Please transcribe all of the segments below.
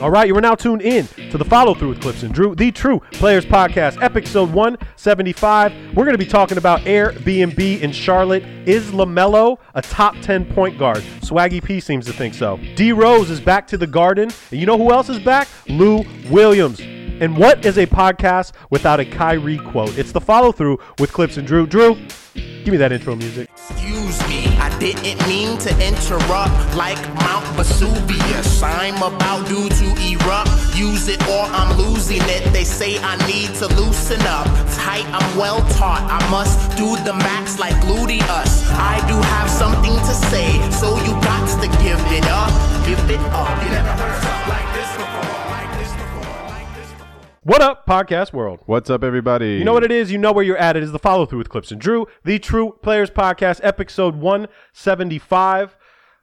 All right, you are now tuned in to the follow through with Clipps and Drew, the True Players Podcast, episode 175. We're going to be talking about Airbnb in Charlotte. Is LaMelo a top 10 point guard? Swaggy P seems to think so. D Rose is back to the garden. And you know who else is back? Lou Williams. And what is a podcast without a Kyrie quote? It's the follow through with Clipps and Drew. Drew, give me that intro music. Excuse me, I didn't mean to interrupt like Mount Vesuvius. I'm about due to erupt. Use it or I'm losing it. They say I need to loosen up. Tight, I'm well taught. I must do the max like gluteus. I do have something to say, so you got to give it up. Give it up. You never heard something like What up, podcast world? What's up, everybody? You know what it is. You know where you're at. It is the follow through with Clipps and Drew, the True Players Podcast, episode 175.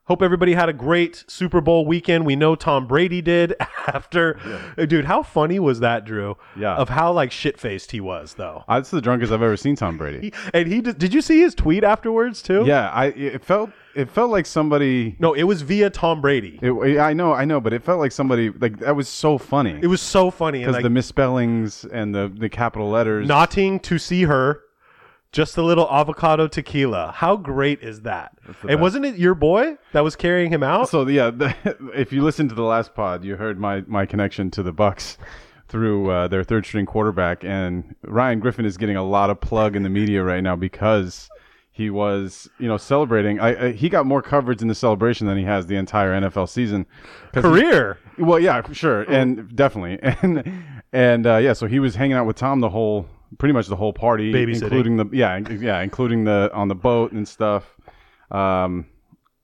Hope everybody had a great Super Bowl weekend. We know Tom Brady did after. Dude, how funny was that, Drew? Yeah. Of how like shit faced he was, though. Uh, That's the drunkest I've ever seen Tom Brady. He, and he did, did you see his tweet afterwards too? yeah, I it felt it felt like somebody. No, it was via Tom Brady. It, I know, I know, but it felt like somebody like that was so funny It was so funny. Because like, the misspellings and the the capital letters. Notting to see her, just a little avocado tequila. How great is that? And wasn't it your boy that was carrying him out? so yeah, the, if you listened to the last pod, you heard my my connection to the Bucs through uh, their third string quarterback, and Ryan Griffin is getting a lot of plug in the media right now because. He was, you know, celebrating. I, I, he got more coverage in the celebration than he has the entire NFL season. 'Cause he- Career. Well, yeah, sure, and definitely, and and uh, yeah, so he was hanging out with Tom the whole, pretty much the whole party, Babysitting. including the yeah, yeah, including the on the boat and stuff. Um,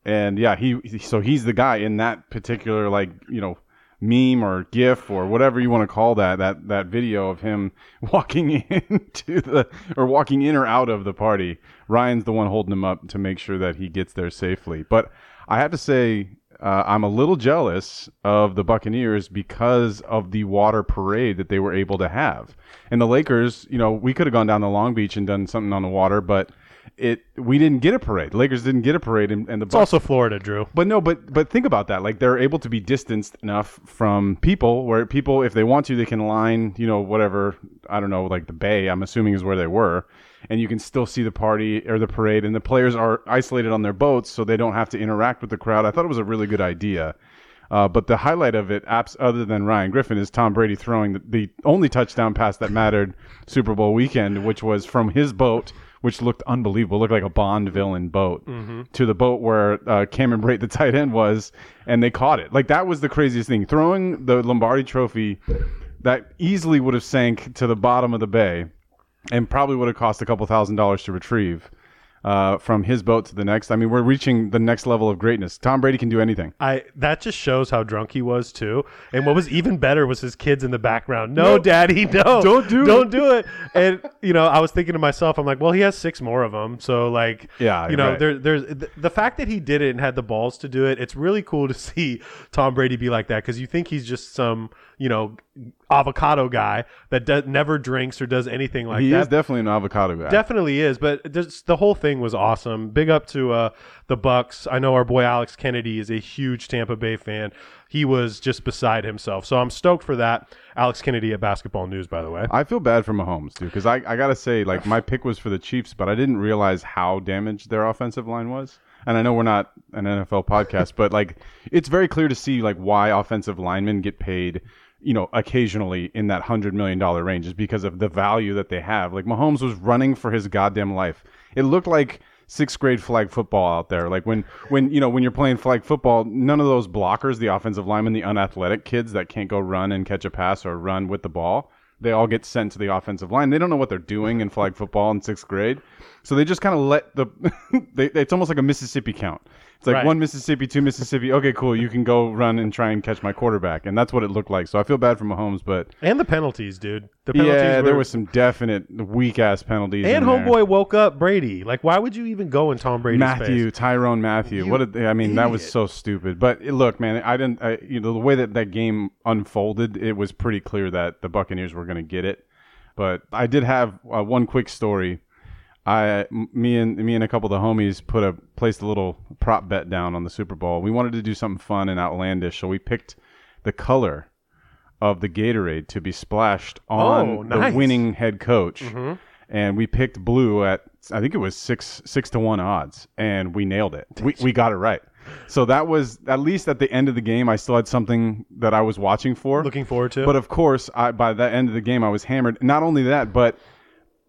and yeah, he he- so he's the guy in that particular like you know meme or gif or whatever you want to call that that that video of him walking into the or walking in or out of the party. Ryan's the one holding him up to make sure that he gets there safely. But I have to say, uh, I'm a little jealous of the Buccaneers because of the water parade that they were able to have. And the Lakers, you know, we could have gone down to Long Beach and done something on the water, but it we didn't get a parade. The Lakers didn't get a parade, and, and the It's also Florida, Drew. but no, but but think about that. Like they're able to be distanced enough from people where people, if they want to, they can line, you know, whatever I don't know, like the bay. I'm assuming is where they were, and you can still see the party or the parade, and the players are isolated on their boats, so they don't have to interact with the crowd. I thought it was a really good idea. Uh, but the highlight of it, apps other than Ryan Griffin, is Tom Brady throwing the, the only touchdown pass that mattered Super Bowl weekend, which was from his boat, which looked unbelievable, looked like a Bond villain boat, to the boat where uh, Cameron Brate, the tight end, was, and they caught it. Like that was the craziest thing. Throwing the Lombardi Trophy, that easily would have sank to the bottom of the bay, and probably would have cost a couple thousand dollars to retrieve. Uh, from his boat to the next, I mean, we're reaching the next level of greatness. Tom Brady can do anything. I that just shows how drunk he was too. And what was even better was his kids in the background. No, daddy, no. Don't do it. Don't do it. And you know, I was thinking to myself, I'm like, well, he has six more of them. So like, Yeah, you know, right. there, there's the, the fact that he did it and had the balls to do it. It's really cool to see Tom Brady be like that because you think he's just some, you know, avocado guy that does, never drinks or does anything like that. he is definitely an avocado guy. Definitely is, but just the whole thing was awesome. Big up to uh, the Bucs. I know our boy Alex Kennedy is a huge Tampa Bay fan. He was just beside himself, so I'm stoked for that. Alex Kennedy at Basketball News, by the way. I feel bad for Mahomes too, because I, I gotta say, like my pick was for the Chiefs, but I didn't realize how damaged their offensive line was. And I know we're not an NFL podcast, but like it's very clear to see like why offensive linemen get paid, you know, occasionally in that hundred million dollar range, is because of the value that they have. Like Mahomes was running for his goddamn life. It looked like sixth grade flag football out there. Like when when you know when you're playing flag football, none of those blockers, the offensive linemen, the unathletic kids that can't go run and catch a pass or run with the ball, they all get sent to the offensive line. They don't know what they're doing in flag football in sixth grade, so they just kind of let the. they, it's almost like a Mississippi count. It's like Right. one Mississippi, two Mississippi. Okay, cool. You can go run and try and catch my quarterback, and that's what it looked like. So I feel bad for Mahomes, but And the penalties, dude. The penalties yeah, were, there was some definite weak ass penalties. And in there. homeboy woke up Brady. Like, why would you even go in Tom Brady's Mathieu, face? Tyrann Mathieu. what did they, I mean? That was so stupid. But it- look, man, I didn't. I, you know, the way that that game unfolded, it was pretty clear that the Buccaneers were going to get it. But I did have uh, one quick story. I, me and me and a couple of the homies put a placed a little prop bet down on the Super Bowl. We wanted to do something fun and outlandish, so we picked the color of the Gatorade to be splashed on Oh, nice. the winning head coach. Mhm. And we picked blue at I think it was six six to one odds, and we nailed it. We we got it right. So that was at least at the end of the game. I still had something that I was watching for. Looking forward to. But of course, I, by the end of the game, I was hammered. Not only that, but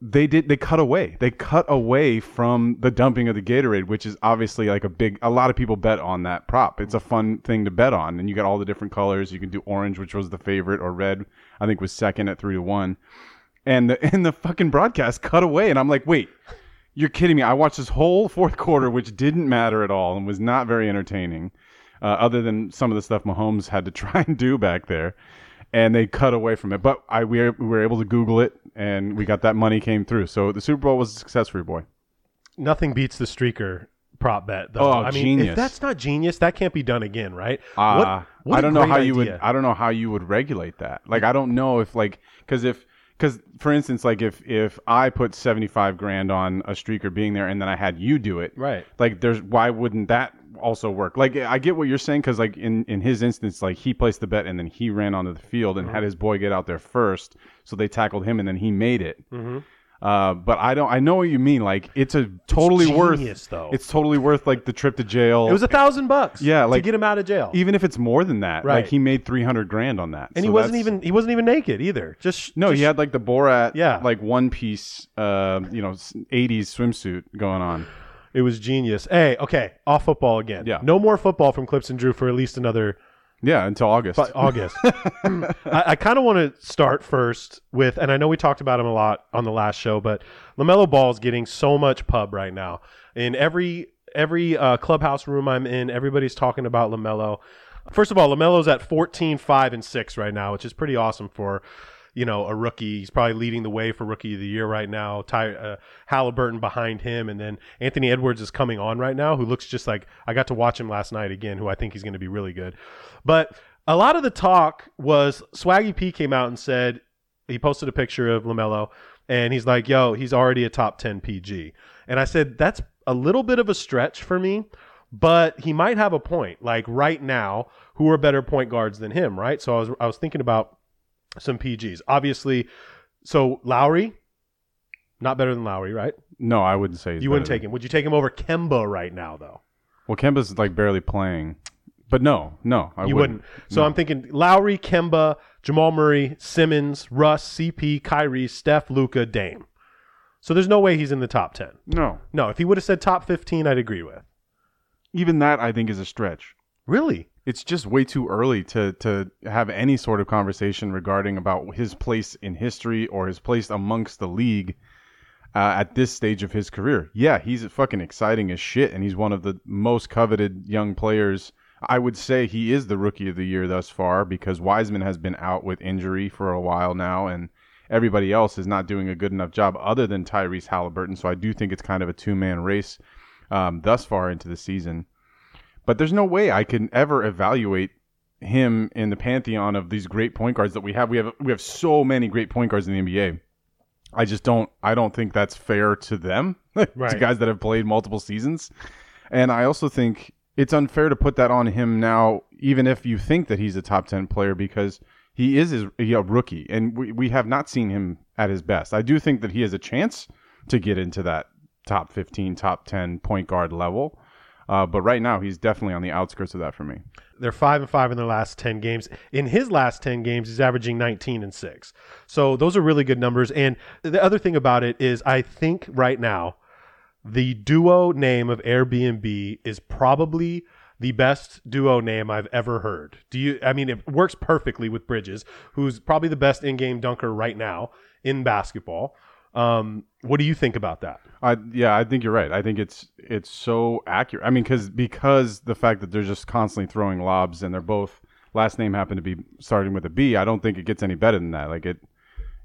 they did they cut away. They cut away from the dumping of the Gatorade, which is obviously like a big. A lot of people bet on that prop. It's a fun thing to bet on, and you got all the different colors. You can do orange, which was the favorite, or red. I think was second at three to one. And the and the fucking broadcast cut away, and I'm like, wait. You're kidding me. I watched this whole fourth quarter, which didn't matter at all and was not very entertaining, uh, other than some of the stuff Mahomes had to try and do back there. And they cut away from it. But I we were, we were able to Google it, and we got that money came through. So the Super Bowl was a success for you, boy. Nothing beats the streaker prop bet, though. Oh, I mean, if that's not genius, that can't be done again, right? Uh, What- what I don't know how you would. I don't know how you would regulate that. Like I don't know if like because if because for instance like if if I put seventy five grand on a streaker being there and then I had you do it Right. like there's why wouldn't that also work like I get what you're saying because like in in his instance like he placed the bet and then he ran onto the field and had Mm-hmm. his boy get out there first so they tackled him and then he made it. Mm-hmm. Uh, but I don't. I know what you mean. Like it's a totally worth. genius, though. It's totally worth like the trip to jail. It was a thousand bucks. Yeah, to like- get him out of jail. even if it's more than that. Right. Like he made three hundred grand on that. and So he wasn't even he wasn't even naked either. Just No, just- he had like the Borat, Yeah. like one piece, uh, you know, '80s swimsuit going on. It was genius. Hey, okay, off football again. Yeah. No more football from Clipps and Drew for at least another Yeah, until August. But August. I, I kind of want to start first with, and I know we talked about him a lot on the last show, but Lamelo Ball is getting so much pub right now. In every every uh, clubhouse room I'm in, everybody's talking about Lamelo. First of all, Lamelo's at 14, 5, and 6 right now, which is pretty awesome for you know a rookie. He's probably leading the way for rookie of the year right now. Ty uh, Halliburton behind him, and then Anthony Edwards is coming on right now, who looks just like I got to watch him last night again. Who I think he's going to be really good. But a lot of the talk was Swaggy P came out and said he posted a picture of Lamelo, and he's like, "Yo, he's already a top ten PG." And I said that's a little bit of a stretch for me, but he might have a point. Like right now, who are better point guards than him? Right. So I was I was thinking about some PGs. Obviously, so Lowry, not better than Lowry, right? no, I wouldn't say he's You wouldn't better take him. Would you take him over Kemba right now, though? Well, Kemba's like barely playing, but no, no, I you wouldn't. wouldn't. So I'm thinking Lowry, Kemba, Jamal Murray, Simmons, Russ, CP, Kyrie, Steph, Luka, Dame. So there's no way he's in the top 10. No, No, if he would have said top 15, I'd agree with. even that I think is a stretch. Really? It's just way too early to to have any sort of conversation regarding about his place in history or his place amongst the league uh, at this stage of his career. Yeah, he's fucking exciting as shit, and he's one of the most coveted young players. I would say he is the rookie of the year thus far because Wiseman has been out with injury for a while now, and everybody else is not doing a good enough job other than Tyrese Halliburton. So I do think it's kind of a two man race um, thus far into the season. But there's no way I can ever evaluate him in the pantheon of these great point guards that we have. We have we have so many great point guards in the NBA. I just don't I don't think that's fair to them, to guys that have played multiple seasons. And I also think it's unfair to put that on him now, even if you think that he's a top ten player, because he is a rookie, and we, we have not seen him at his best. I do think that he has a chance to get into that top fifteen, top ten point guard level. Uh, but right now, he's definitely on the outskirts of that for me. They're 5 and 5 in their last 10 games. In his last 10 games, he's averaging 19 and 6. So those are really good numbers. And the other thing about it is I think right now the duo name of Airbnb is probably the best duo name I've ever heard. Do you I mean it works perfectly with Bridges, who's probably the best in-game dunker right now in basketball. Um, what do you think about that? I yeah, I think you're right. I think it's it's so accurate. I mean, because because the fact that they're just constantly throwing lobs and they're both last name happen to be starting with a B. I don't think it gets any better than that. Like it,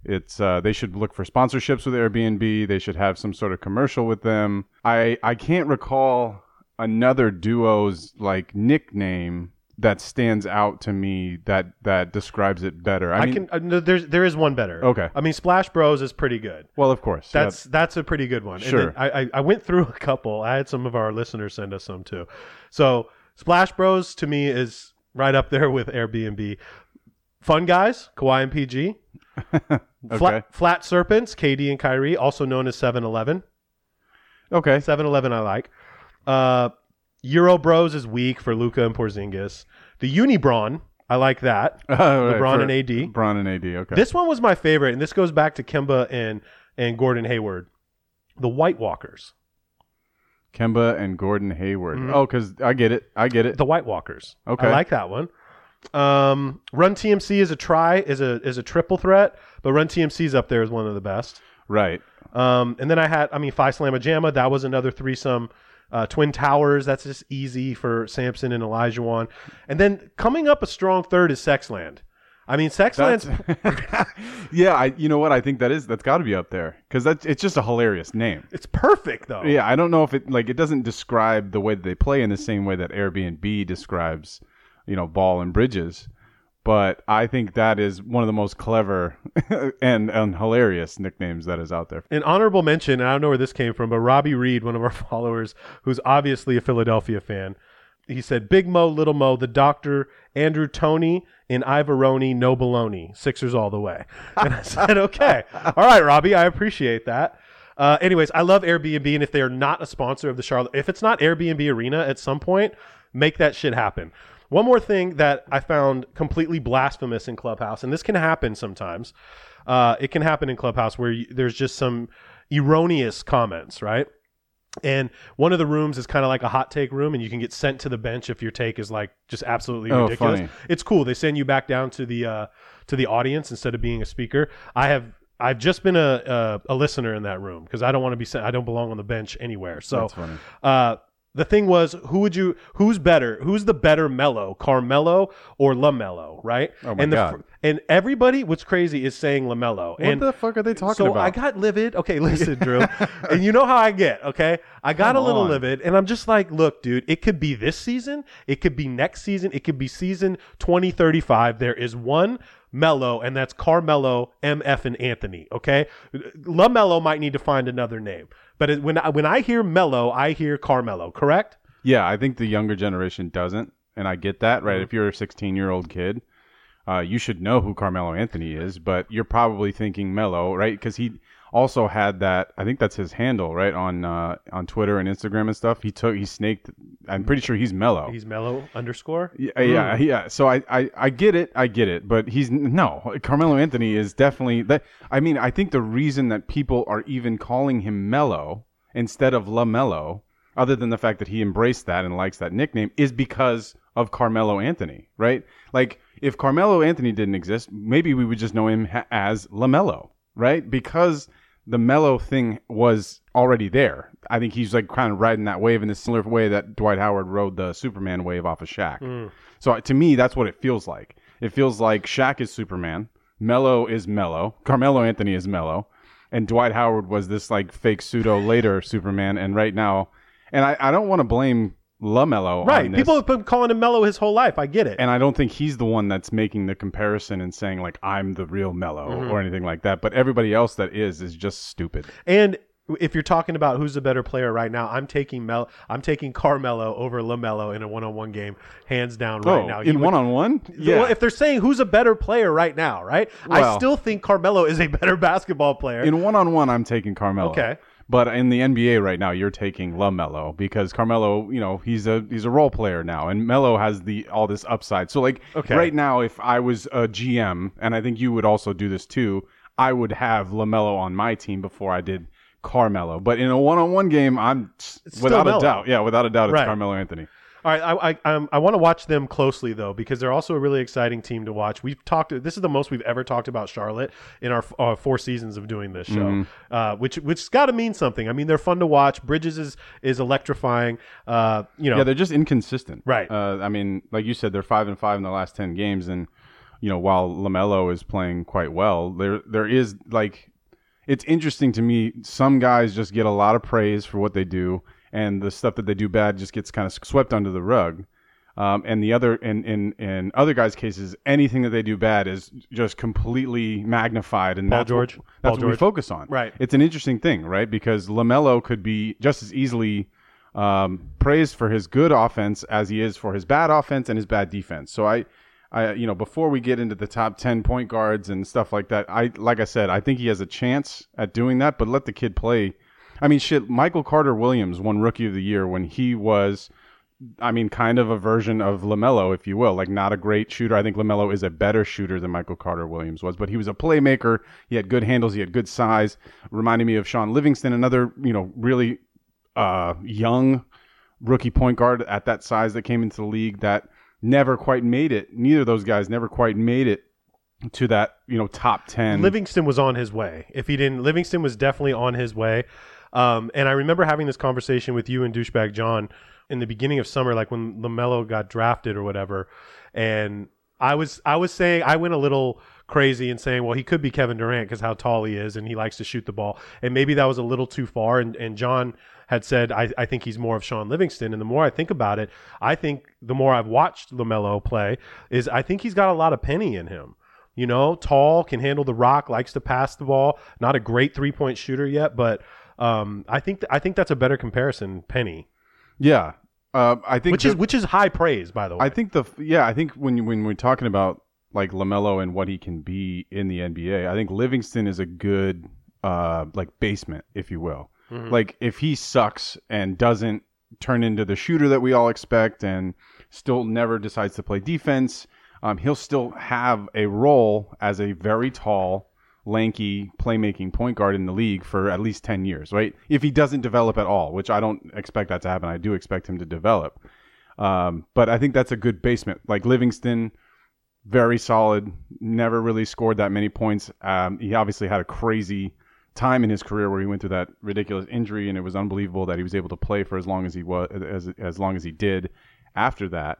it's uh, they should look for sponsorships with Airbnb. They should have some sort of commercial with them. I I can't recall another duo's like nickname that stands out to me that that describes it better. I, I, mean, can uh, no, there's there is one better. Okay. I mean Splash Bros is pretty good. well, of course, yeah. That's that's a pretty good one. Sure. And I, I I went through a couple. I had some of our listeners send us some too. So Splash Bros to me is right up there with Airbnb. Fun guys, Kawhi and PG. Flat, flat Serpents, KD and Kyrie, also known as 7-Eleven. Okay. 7-Eleven I like. Uh, Euro Bros is weak for Luka and Porzingis. The Unibron, I like that. Right, LeBron and AD. LeBron and AD. Okay. This one was my favorite, and this goes back to Kemba and and Gordon Hayward. The White Walkers. Kemba and Gordon Hayward. Oh, because I get it. I get it. Mm-hmm. The White Walkers. Okay. I like that one. Um, Run TMC is a try, is a is a triple threat, but Run TMC is up there is one of the best. right. Um, and then I had, I mean, Phi Slamma Jamma. That was another threesome. Uh, Twin Towers. That's just easy for Sampson and Olajuwon. And then coming up a strong third is Sexland. I mean, Sexland's yeah. I. You know what? I think that is. That's got to be up there because that's. It's just a hilarious name. it's perfect though. Yeah. I don't know if it like it doesn't describe the way that they play in the same way that Airbnb describes, you know, ball and bridges. But I think that is one of the most clever and, and hilarious nicknames that is out there. An honorable mention, I don't know where this came from, but Robbie Reed, one of our followers, who's obviously a Philadelphia fan, he said, Big Mo, Little Mo, the doctor, Andrew Toney, and Ivaroni, no baloney. Sixers all the way. And I said, okay. All right, Robbie, I appreciate that. Uh, anyways, I love Airbnb, and if they're not a sponsor of the Charlotte, if it's not Airbnb Arena at some point, make that shit happen. One more thing that I found completely blasphemous in Clubhouse, and this can happen sometimes. Uh, it can happen in Clubhouse where you, there's just some erroneous comments, right? And one of the rooms is kind of like a hot take room, and you can get sent to the bench if your take is like just absolutely Oh, ridiculous. funny. It's cool. They send you back down to the uh, to the audience instead of being a speaker. I have I've just been a a, a listener in that room because I don't want to be sent. I don't belong on the bench anywhere. So That's funny. uh, the thing was, who would you? Who's better? Who's the better Mello, Carmelo or Lamelo? Right? Oh my and the, God. And everybody, what's crazy is saying Lamelo. What and the fuck are they talking so about? I got livid. Okay, listen, Drew. and you know how I get, okay? I got Come a little on. livid and I'm just like, look, dude, it could be this season, it could be next season, it could be season 2035. There is one Mello, and that's Carmelo, MF, and Anthony. Okay, LaMelo might need to find another name, but it, when I, when I hear Mello, I hear Carmelo. Correct? Yeah, I think the younger generation doesn't, and I get that. Mm-hmm. Right? If you're a 16 year old kid, uh, you should know who Carmelo Anthony is, but you're probably thinking Melo, right? Because he also had that. I think that's his handle, right on uh, on Twitter and Instagram and stuff. He took he snaked. I'm pretty sure he's Mello. He's Mello underscore. Yeah, yeah, yeah. So I, I, I get it, I get it, but he's no Carmelo Anthony is definitely that. I mean, I think the reason that people are even calling him Mello instead of La Lamelo, other than the fact that he embraced that and likes that nickname, is because of Carmelo Anthony, right? Like if Carmelo Anthony didn't exist, maybe we would just know him ha- as Lamelo, right? Because the mellow thing was already there. I think he's like kind of riding that wave in the similar way that Dwight Howard rode the Superman wave off of Shaq. So uh, to me, that's what it feels like. It feels like Shaq is Superman, Mello is Mello, Carmelo Anthony is Mello, and Dwight Howard was this like fake pseudo later Superman. And right now, and I, I don't want to blame LaMelo. Right. People have been calling him Mello his whole life. I get it. And I don't think he's the one that's making the comparison and saying like I'm the real Mello Mm-hmm. or anything like that. But everybody else that is is just stupid. And if you're talking about who's the better player right now, I'm taking Mel. I'm taking Carmelo over Lamelo in a one-on-one game, hands down right oh, now. In would- one on one, yeah. Well, if they're saying who's a better player right now, right? I still think Carmelo is a better basketball player. in one on one, I'm taking Carmelo. Okay. But in the NBA right now, you're taking Lamelo because Carmelo, you know, he's a he's a role player now, and Melo has the all this upside. So like Okay. right now, if I was a GM, and I think you would also do this too, I would have Lamelo on my team before I did Carmelo. But in a one on one game, I'm still without a doubt, yeah, without a doubt, it's Right. Carmelo Anthony. All right, I I, um, I want to watch them closely though because they're also a really exciting team to watch. We've talked. This is the most we've ever talked about Charlotte in our uh, four seasons of doing this show, Mm-hmm. uh, which which's got to mean something. I mean, they're fun to watch. Bridges is is electrifying. Uh, you know, Yeah, they're just inconsistent. Right. Uh, I mean, like you said, they're five and five in the last ten games, and you know, while Lamelo is playing quite well, there there is like, it's interesting to me. Some guys just get a lot of praise for what they do, and the stuff that they do bad just gets kind of swept under the rug. Um, and the other, in, in in other guys' cases, anything that they do bad is just completely magnified, and Paul that's George. what, that's Paul what we focus on. Right. It's an interesting thing, right? Because Lamelo could be just as easily um, praised for his good offense as he is for his bad offense and his bad defense. So I, I, you know, before we get into the top ten point guards and stuff like that, I, like I said, I think he has a chance at doing that. But let the kid play. I mean, shit. Michael Carter Williams won Rookie of the Year when he was. I mean, kind of a version of LaMelo, if you will. Like, not a great shooter. I think LaMelo is a better shooter than Michael Carter Williams was, but he was a playmaker. He had good handles. He had good size. Reminded me of Shaun Livingston, another, you know, really uh, young rookie point guard at that size that came into the league that never quite made it. Neither of those guys never quite made it to that, you know, top 10. Livingston was on his way. If he didn't, Livingston was definitely on his way. Um, and I remember having this conversation with you and douchebag John in the beginning of summer, like when Lamelo got drafted or whatever. And I was I was saying I went a little crazy and saying, well, he could be Kevin Durant because how tall he is and he likes to shoot the ball. And maybe that was a little too far. And, and John had said, I, I think he's more of Shaun Livingston. And the more I think about it, I think the more I've watched LaMelo play, is I think he's got a lot of penny in him. You know, tall, can handle the rock, likes to pass the ball. Not a great three point shooter yet, but um, I think th- I think that's a better comparison, Penny, yeah. Uh, I think which the- is which is high praise, by the way. I think the yeah, I think when when we're talking about like Lamelo and what he can be in the NBA, I think Livingston is a good uh like basement, if you will. Like if he sucks and doesn't turn into the shooter that we all expect and still never decides to play defense, um, he'll still have a role as a very tall, lanky playmaking point guard in the league for at least 10 years, right? If he doesn't develop at all, which I don't expect that to happen. I do expect him to develop. Um, but I think that's a good basement. Like Livingston, very solid. Never really scored that many points. Um, he obviously had a crazy time in his career where he went through that ridiculous injury, and it was unbelievable that he was able to play for as long as he was as as long as he did after that.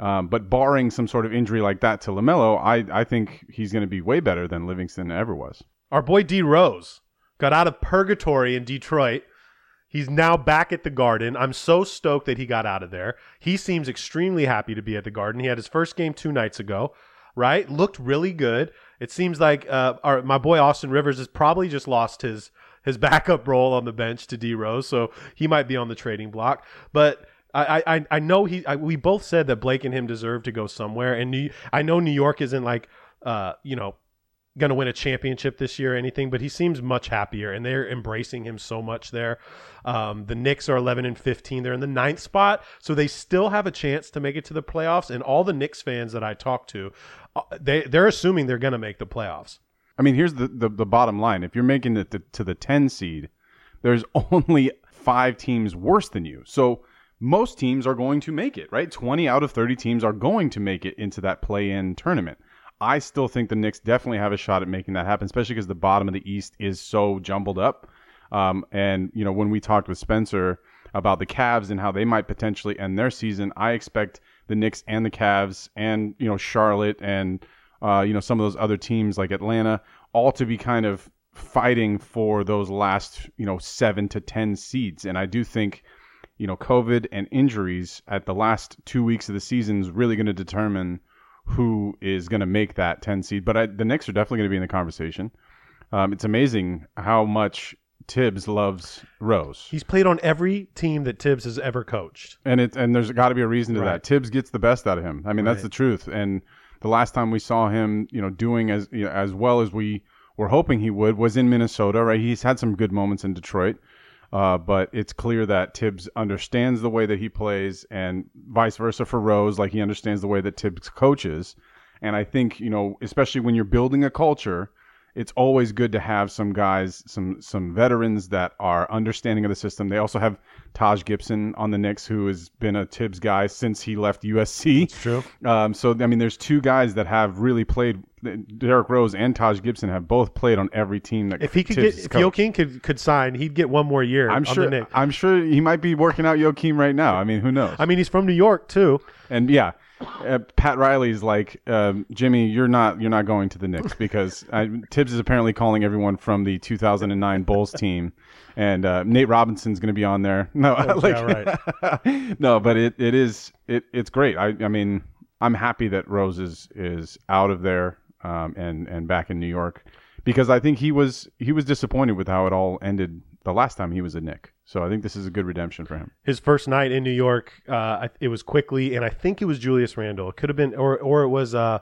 Um, but barring some sort of injury like that to Lamelo, I I think he's going to be way better than Livingston ever was. Our boy D Rose got out of purgatory in Detroit. He's now back at the Garden. I'm so stoked that he got out of there. He seems extremely happy to be at the Garden. He had his first game two nights ago, right? Looked really good. It seems like uh, our, my boy Austin Rivers has probably just lost his his backup role on the bench to D Rose, so he might be on the trading block. But I, I, I know he. I, we both said that Blake and him deserve to go somewhere, and New, I know New York isn't like, uh, you know, going to win a championship this year or anything, but he seems much happier, and they're embracing him so much there. Um, the Knicks are 11 and 15; they're in the ninth spot, so they still have a chance to make it to the playoffs. And all the Knicks fans that I talk to, uh, they they're assuming they're going to make the playoffs. I mean, here's the, the, the bottom line. If you're making it to, to the 10 seed, there's only five teams worse than you. So most teams are going to make it, right? 20 out of 30 teams are going to make it into that play in tournament. I still think the Knicks definitely have a shot at making that happen, especially because the bottom of the East is so jumbled up. Um, and, you know, when we talked with Spencer about the Cavs and how they might potentially end their season, I expect the Knicks and the Cavs and, you know, Charlotte and, uh, you know, some of those other teams like Atlanta, all to be kind of fighting for those last, you know, seven to 10 seeds. And I do think, you know, COVID and injuries at the last two weeks of the season is really going to determine who is going to make that 10 seed. But I, the Knicks are definitely going to be in the conversation. Um, it's amazing how much Thibs loves Rose. He's played on every team that Thibs has ever coached. and it and there's got to be a reason to Right. that. Thibs gets the best out of him. I mean, that's the truth. And the last time we saw him, you know, doing as you know, as well as we were hoping he would was in Minnesota. Right? He's had some good moments in Detroit, uh, but it's clear that Thibs understands the way that he plays, and vice versa for Rose. Like he understands the way that Thibs coaches. And I think you know, especially when you're building a culture, it's always good to have some guys, some some veterans that are understanding of the system. They also have Taj Gibson on the Knicks, who has been a Thibs guy since he left USC. True. Um, so I mean, there's two guys that have really played. Derrick Rose and Taj Gibson have both played on every team that If he could Thibs get, if. Joakim could could sign, he'd get one more year. I'm sure. I'm sure he might be working out Joakim right now. I mean, who knows? I mean, he's from New York too. And yeah, uh, Pat Riley's like, um, Jimmy, you're not you're not going to the Knicks because uh, Thibs is apparently calling everyone from the 2009 Bulls team, and uh, Nate Robinson's going to be on there. No, like, yeah, no, but it, it is it it's great. I I mean, I'm happy that Rose is is out of there um, and and back in New York because I think he was he was disappointed with how it all ended the last time he was a Knick. So I think this is a good redemption for him. His first night in New York, uh, it was Quickley, and I think it was Julius Randle. It could have been, or or it was uh,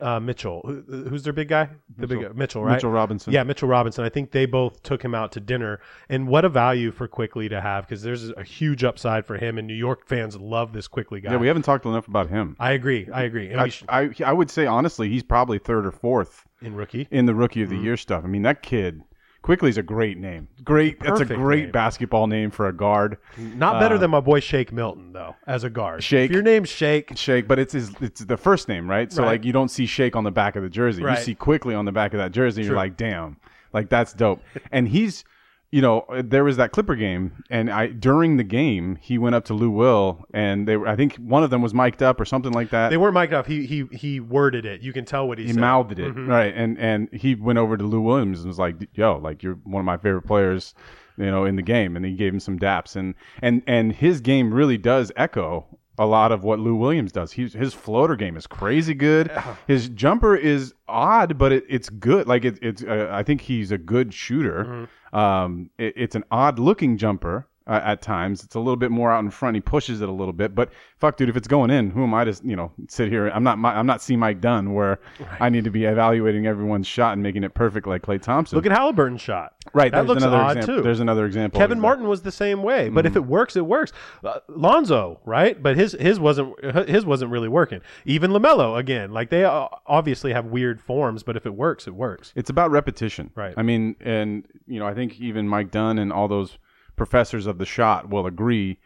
uh, Mitchell. Who, who's their big guy? The big guy, Mitchell, right? Mitchell Robinson. Yeah, Mitchell Robinson. I think they both took him out to dinner, and what a value for Quickley to have because there's a huge upside for him, and New York fans love this Quickley guy. Yeah, we haven't talked enough about him. I agree. I agree. I, I, I would say honestly, he's probably third or fourth in rookie, in the rookie of Mm-hmm. the year stuff. I mean, that kid Quickley's a great name. Great. that's a great name. basketball name for a guard. not better than my boy Shake Milton though, as a guard. Uh, Shake. If your name's Shake, Shake, but it's his, it's the first name, right? So Right. like you don't see Shake on the back of the jersey. Right. You see Quickley on the back of that jersey. and You're like, damn, like that's dope. and he's, you know, there was that Clipper game, and I during the game he went up to Lou Will, and they were, I think one of them was mic'd up or something like that. they weren't mic'd up. He he he worded it. You can tell what he, said. he said. mouthed it Mm-hmm. right and and he went over to lou williams and was like yo like you're one of my favorite players you know in the game and he gave him some daps and and and his game really does echo a lot of what Lou Williams does. He's, his floater game is crazy good. His jumper is odd, but it, it's good. Like it, it's, uh, I think he's a good shooter. Mm-hmm. Um, it, it's an odd looking jumper uh, at times. It's a little bit more out in front. He pushes it a little bit, but fuck, dude, if it's going in, who am I to you know sit here? I'm not. I'm not C. Mike Dunn where I need to be evaluating everyone's shot and making it perfect like Klay Thompson. Look at Halliburton's shot. right. that there's looks another odd example. too. There's another example. Kevin Martin was the same way, but Mm-hmm. if it works, it works. Uh, Lonzo, right? But his his wasn't his wasn't really working. Even Lamelo, again, like they uh, obviously have weird forms, but if it works, it works. It's about repetition. Right. I mean, and you know, I think even Mike Dunn and all those professors of the shot will agree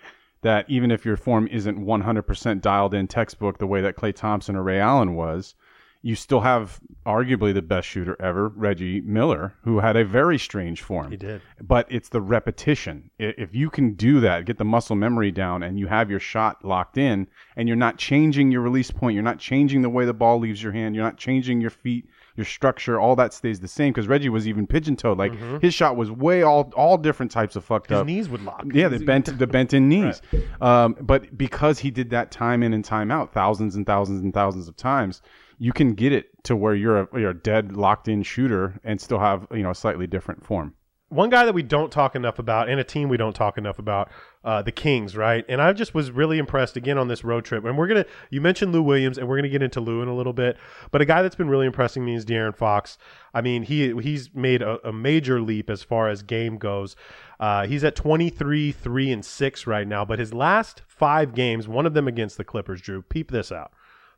that even if your form isn't 100% dialed in textbook the way that Klay Thompson or Ray Allen was, you still have arguably the best shooter ever, Reggie Miller, who had a very strange form. He did. But it's the repetition. If you can do that, get the muscle memory down, and you have your shot locked in, and you're not changing your release point, you're not changing the way the ball leaves your hand, you're not changing your feet, your structure, all that stays the same. Because Reggie was even pigeon toed. Like his shot was way all all different types of fucked Mm-hmm. His up. knees would lock. Yeah, the bent the bent in knees. Um, but because he did that time in and time out, thousands and thousands and thousands of times, you can get it to where you're a, you're a dead locked in shooter and still have you know a slightly different form. One guy that we don't talk enough about, and a team we don't talk enough about, uh, the Kings, right? And I just was really impressed again on this road trip. And we're gonna, you mentioned Lou Williams, and we're gonna get into Lou in a little bit. But a guy that's been really impressing me is De'Aaron Fox. I mean, he he's made a, a major leap as far as game goes. Uh, he's at 23, 3, and 6 right now, but his last five games, one of them against the Clippers, Drew, peep this out.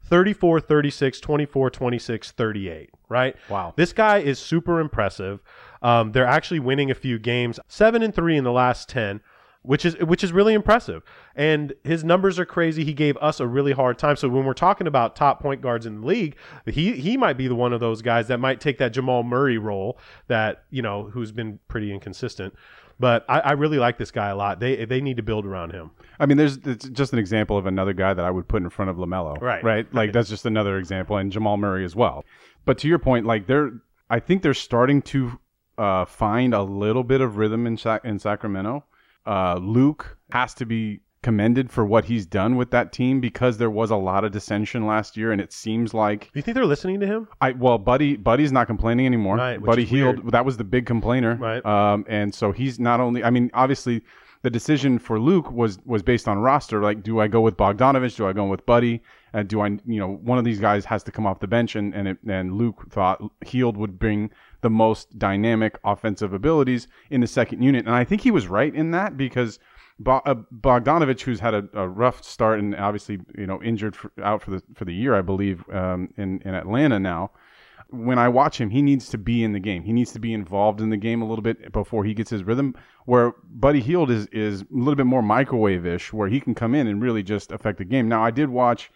34, 36, 24, 26, 38, right? Wow. This guy is super impressive. Um, they're actually winning a few games, seven and three in the last ten, which is which is really impressive. And his numbers are crazy. He gave us a really hard time. So when we're talking about top point guards in the league, he he might be the one of those guys that might take that Jamal Murray role that you know who's been pretty inconsistent. But I, I really like this guy a lot. They they need to build around him. I mean, there's it's just an example of another guy that I would put in front of Lamelo. Right. Right. Like that's just another example, and Jamal Murray as well. But to your point, like they're, I think they're starting to uh, find a little bit of rhythm in Sac- in Sacramento. Uh, Luke has to be commended for what he's done with that team because there was a lot of dissension last year, and it seems like you think they're listening to him? I well, Buddy, Buddy's not complaining anymore. Right, Buddy Hield. weird. That was the big complainer. Right. Um, and so he's not only. I mean, obviously, the decision for Luke was was based on roster. Like, do I go with Bogdanovic? Do I go with Buddy? And do I, you know, one of these guys has to come off the bench, and and, it, and Luke thought Hield would bring the most dynamic offensive abilities in the second unit, and I think he was right in that because. Bo- uh, Bogdanovic, who's had a, a rough start and obviously you know injured for, out for the for the year, I believe, um, in in Atlanta now. When I watch him, he needs to be in the game. He needs to be involved in the game a little bit before he gets his rhythm. Where Buddy Hield is is a little bit more microwave-ish, where he can come in and really just affect the game. Now, I did watch,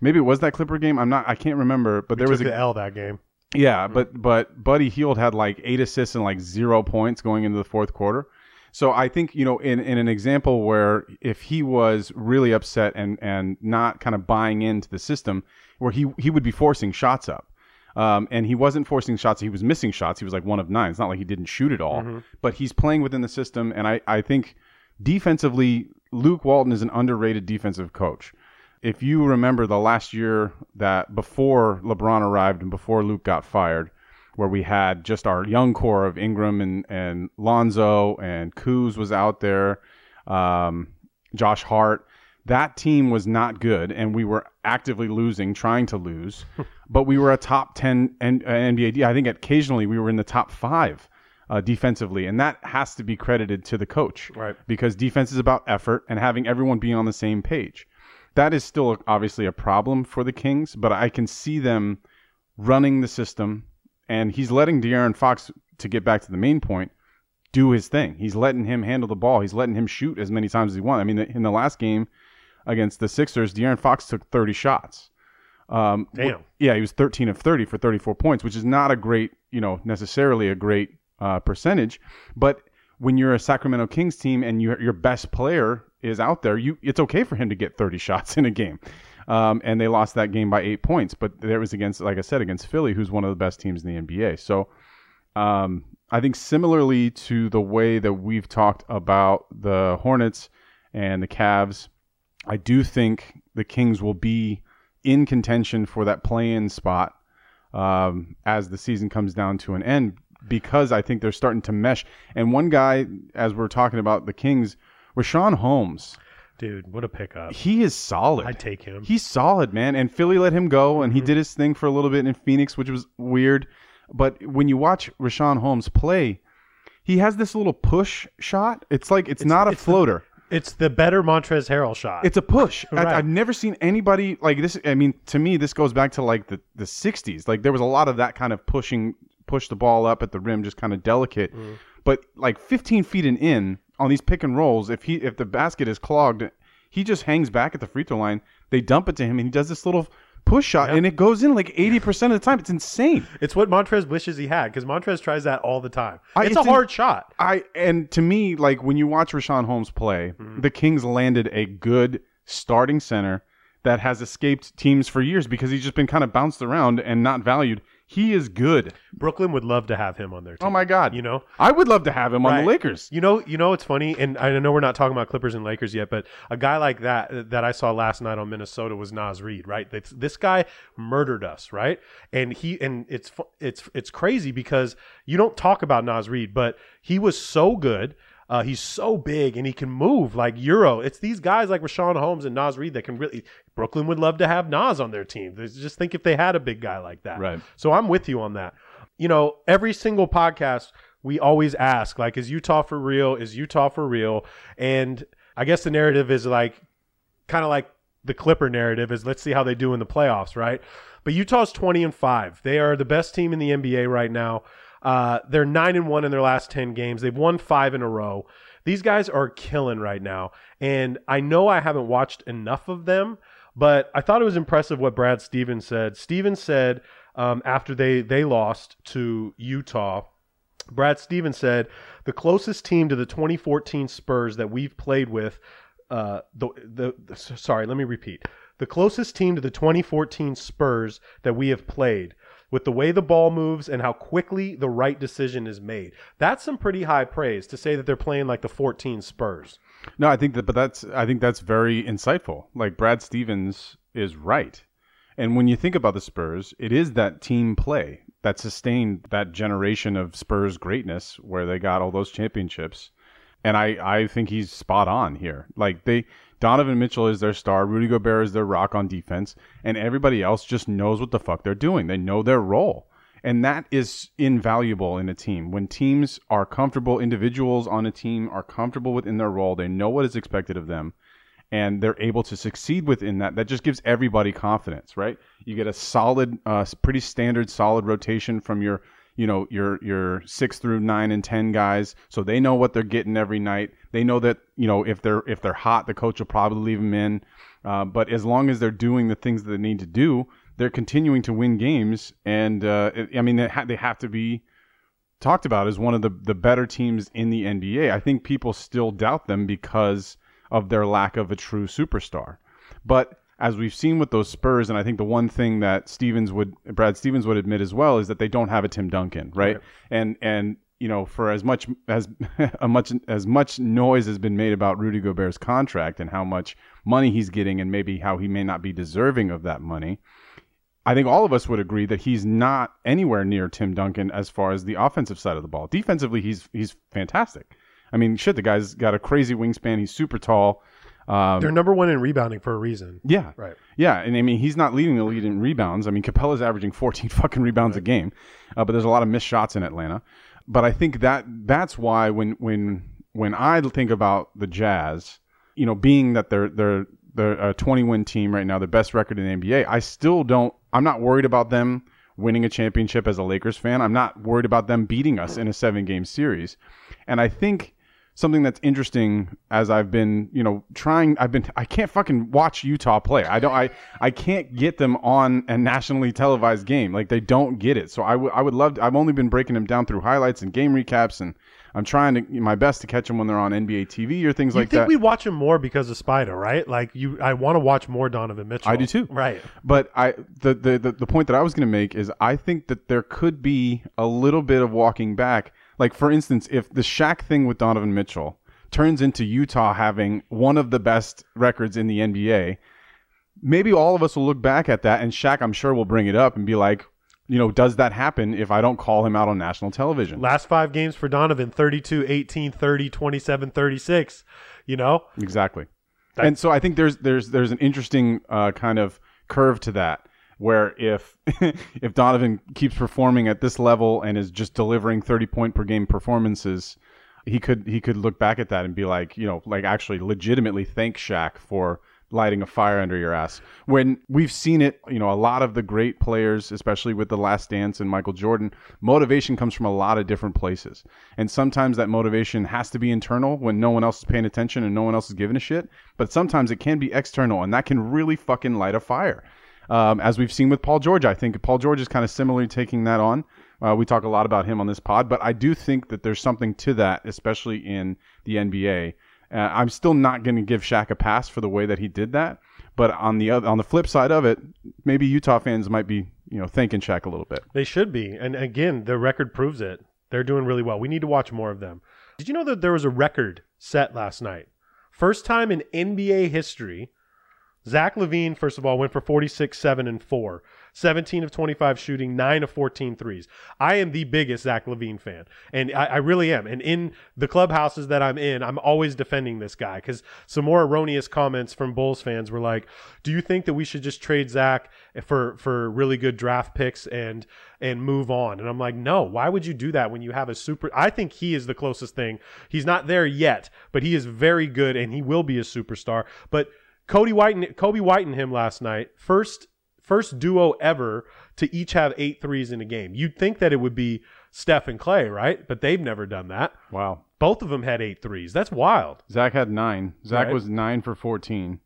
maybe it was that Clipper game. I'm not, I can't remember, but there was a the L that game. yeah, but but Buddy Hield had like eight assists and like zero points going into the fourth quarter. So I think you know in, in an example where if he was really upset and and not kind of buying into the system, where he he would be forcing shots up. Um, and he wasn't forcing shots; he was missing shots. He was like one of nine. It's not like he didn't shoot at all, but he's playing within the system. And I, I think defensively, Luke Walton is an underrated defensive coach. If you remember the last year that before LeBron arrived and before Luke got fired, where we had just our young core of Ingram and and Lonzo and Kuz was out there, um, Josh Hart. That team was not good, and we were actively losing, trying to lose. but we were a top ten N- uh, NBA. I think occasionally we were in the top five uh, defensively, and that has to be credited to the coach, Right. Because defense is about effort and having everyone be on the same page. That is still obviously a problem for the Kings, but I can see them running the system, and he's letting De'Aaron Fox to get back to the main point do his thing. He's letting him handle the ball. He's letting him shoot as many times as he wants. I mean, in the last game against the Sixers, De'Aaron Fox took 30 shots. Um, Damn. yeah, he was 13 of 30 for 34 points, which is not a great, you know, necessarily a great uh, percentage. But when you're a Sacramento Kings team and your your best player is out there, you it's okay for him to get 30 shots in a game. Um, and they lost that game by eight points, but there was against, like I said, against Philly, who's one of the best teams in the NBA. So um, I think similarly to the way that we've talked about the Hornets and the Cavs, I do think the Kings will be in contention for that play-in spot um, as the season comes down to an end because I think they're starting to mesh. And one guy, as we're talking about the Kings, Rashawn Holmes, Dude, what a pickup. he is solid. I'd take him. He's solid, man. And Philly let him go, and he mm-hmm. did his thing for a little bit in Phoenix, which was weird. But when you watch Richaun Holmes play, he has this little push shot. It's like it's, not a it's the- floater. It's the better Montrez Harrell shot. It's a push. Right. I, I've never seen anybody like this. I mean, to me, this goes back to like the, the 60s. Like there was a lot of that kind of pushing, push the ball up at the rim, just kind of delicate. Mm. But like 15 feet and in on these pick and rolls, if he if the basket is clogged, he just hangs back at the free throw line. They dump it to him, and he does this little push shot, and it goes in like 80% of the time. It's insane. It's what Montrez wishes he had because Montrez tries that all the time. I- it's, it's a in- hard shot. I and to me, like when you watch Richaun Holmes play, mm-hmm. the Kings landed a good starting center that has escaped teams for years because he's just been kind of bounced around and not valued. He is good. Brooklyn would love to have him on their team. Oh my god. You know? I would love to have him on Right. the Lakers. You know, you know it's funny, and I know we're not talking about Clippers and Lakers yet, but a guy like that that I saw last night on Minnesota was Naz Reid, right? This, this guy murdered us, right? And he and it's fu- it's it's crazy because you don't talk about Naz Reid, but he was so good. Uh, he's so big and he can move like Euro. It's these guys like Richaun Holmes and Naz Reid that can really. Brooklyn would love to have Naz on their team. Just think if they had a big guy like that. Right. So I'm with you on that. You know, every single podcast we always ask, like, is Utah for real? Is Utah for real? And I guess the narrative is like kind of like the Clipper narrative is let's see how they do in the playoffs, right? But Utah's 20 and 5. They are the best team in the NBA right now. Uh, they're 9 and 1 in their last 10 games. They've won 5 in a row. These guys are killing right now. And I know I haven't watched enough of them, but I thought it was impressive what Brad Stevens said. Stevens said um, after they they lost to Utah, Brad Stevens said the closest team to the 2014 Spurs that we've played with. Uh, the, the the sorry, let me repeat. The closest team to the 2014 Spurs that we have played with the way the ball moves and how quickly the right decision is made. That's some pretty high praise to say that they're playing like the 14 Spurs. No, I think that, but that's I think that's very insightful. Like Brad Stevens is right, and when you think about the Spurs, it is that team play that sustained that generation of Spurs greatness, where they got all those championships. And I I think he's spot on here. Like they Donovan Mitchell is their star, Rudy Gobert is their rock on defense, and everybody else just knows what the fuck they're doing. They know their role. And that is invaluable in a team. When teams are comfortable, individuals on a team are comfortable within their role, they know what is expected of them, and they're able to succeed within that. That just gives everybody confidence, right? You get a solid, uh, pretty standard, solid rotation from your, you know, your your six through nine and ten guys, so they know what they're getting every night. They know that you know if they're if they're hot, the coach will probably leave them in. Uh, but as long as they're doing the things that they need to do, they're continuing to win games. And uh, it- I mean, they, ha- they have to be talked about as one of the, the better teams in the NBA. I think people still doubt them because of their lack of a true superstar. But as we've seen with those Spurs, and I think the one thing that Stevens would Brad Stevens would admit as well is that they don't have a Tim Duncan, right? And and you know, for as much as a much as much noise has been made about Rudy Gobert's contract and how much money he's getting and maybe how he may not be deserving of that money, I think all of us would agree that he's not anywhere near Tim Duncan as far as the offensive side of the ball. Defensively, he's he's fantastic. I mean, shit, the guy's got a crazy wingspan. He's super tall. Um, They're number one in rebounding for a reason. yeah, Right. Yeah, and I mean he's not leading the lead in rebounds. I mean Capela's averaging 14 fucking rebounds a game, uh, but there's a lot of missed shots in Atlanta. But I think that that's why when when when I think about the Jazz, you know, being that they're they're they're a 20 win team right now, the best record in the NBA, I still don't. I'm not worried about them winning a championship as a Lakers fan. I'm not worried about them beating us in a seven game series, and I think something that's interesting as I've been, you know, trying I've been I can't fucking watch Utah play. I don't I I can't get them on a nationally televised game. Like they don't get it. So I would I would love to, I've only been breaking them down through highlights and game recaps and I'm trying to my best to catch them when they're on NBA TV or things like that. You like think that. we watch him more because of Spider, right? Like you, I want to watch more Donovan Mitchell. I do too. Right. But I the, the the the point that I was going to make is I think that there could be a little bit of walking back. Like for instance, if the Shaq thing with Donovan Mitchell turns into Utah having one of the best records in the NBA, maybe all of us will look back at that and Shaq I'm sure will bring it up and be like, you know, does that happen if I don't call him out on national television? Last five games for Donovan 32, 18, 30, 27, 36. You know? Exactly. and so I think there's there's there's an interesting uh, kind of curve to that where if if Donovan keeps performing at this level and is just delivering 30 point per game performances, he could he could look back at that and be like, you know, like actually legitimately thank Shaq for lighting a fire under your ass. When we've seen it, you know, a lot of the great players, especially with The Last Dance and Michael Jordan, motivation comes from a lot of different places. And sometimes that motivation has to be internal when no one else is paying attention and no one else is giving a shit. But sometimes it can be external, and that can really fucking light a fire. Um, as we've seen with Paul George, I think Paul George is kind of similarly taking that on. Uh, we talk a lot about him on this pod, but I do think that there's something to that, especially in the NBA. Uh, I'm still not going to give Shaq a pass for the way that he did that, but on the other, on the flip side of it, maybe Utah fans might be you know thanking Shaq a little bit. They should be. And again, the record proves it. They're doing really well. We need to watch more of them. Did you know that there was a record set last night? First time in NBA history. Zach LaVine, first of all, went for 46, 7, and 4. 17 of 25 shooting, 9 of 14 threes. I am the biggest Zach LaVine fan. And I, I really am. And in the clubhouses that I'm in, I'm always defending this guy because some more erroneous comments from Bulls fans were like, do you think that we should just trade Zach for, for really good draft picks and and move on? And I'm like, no, why would you do that when you have a super I think he is the closest thing. He's not there yet, but he is very good and he will be a superstar. But Cody White and Coby White and him last night, first first duo ever to each have eight threes in a game. You'd think that it would be Steph and Klay, right? But they've never done that. Wow. Both of them had eight threes. That's wild. Zach had nine. Zach Right. was nine for 14,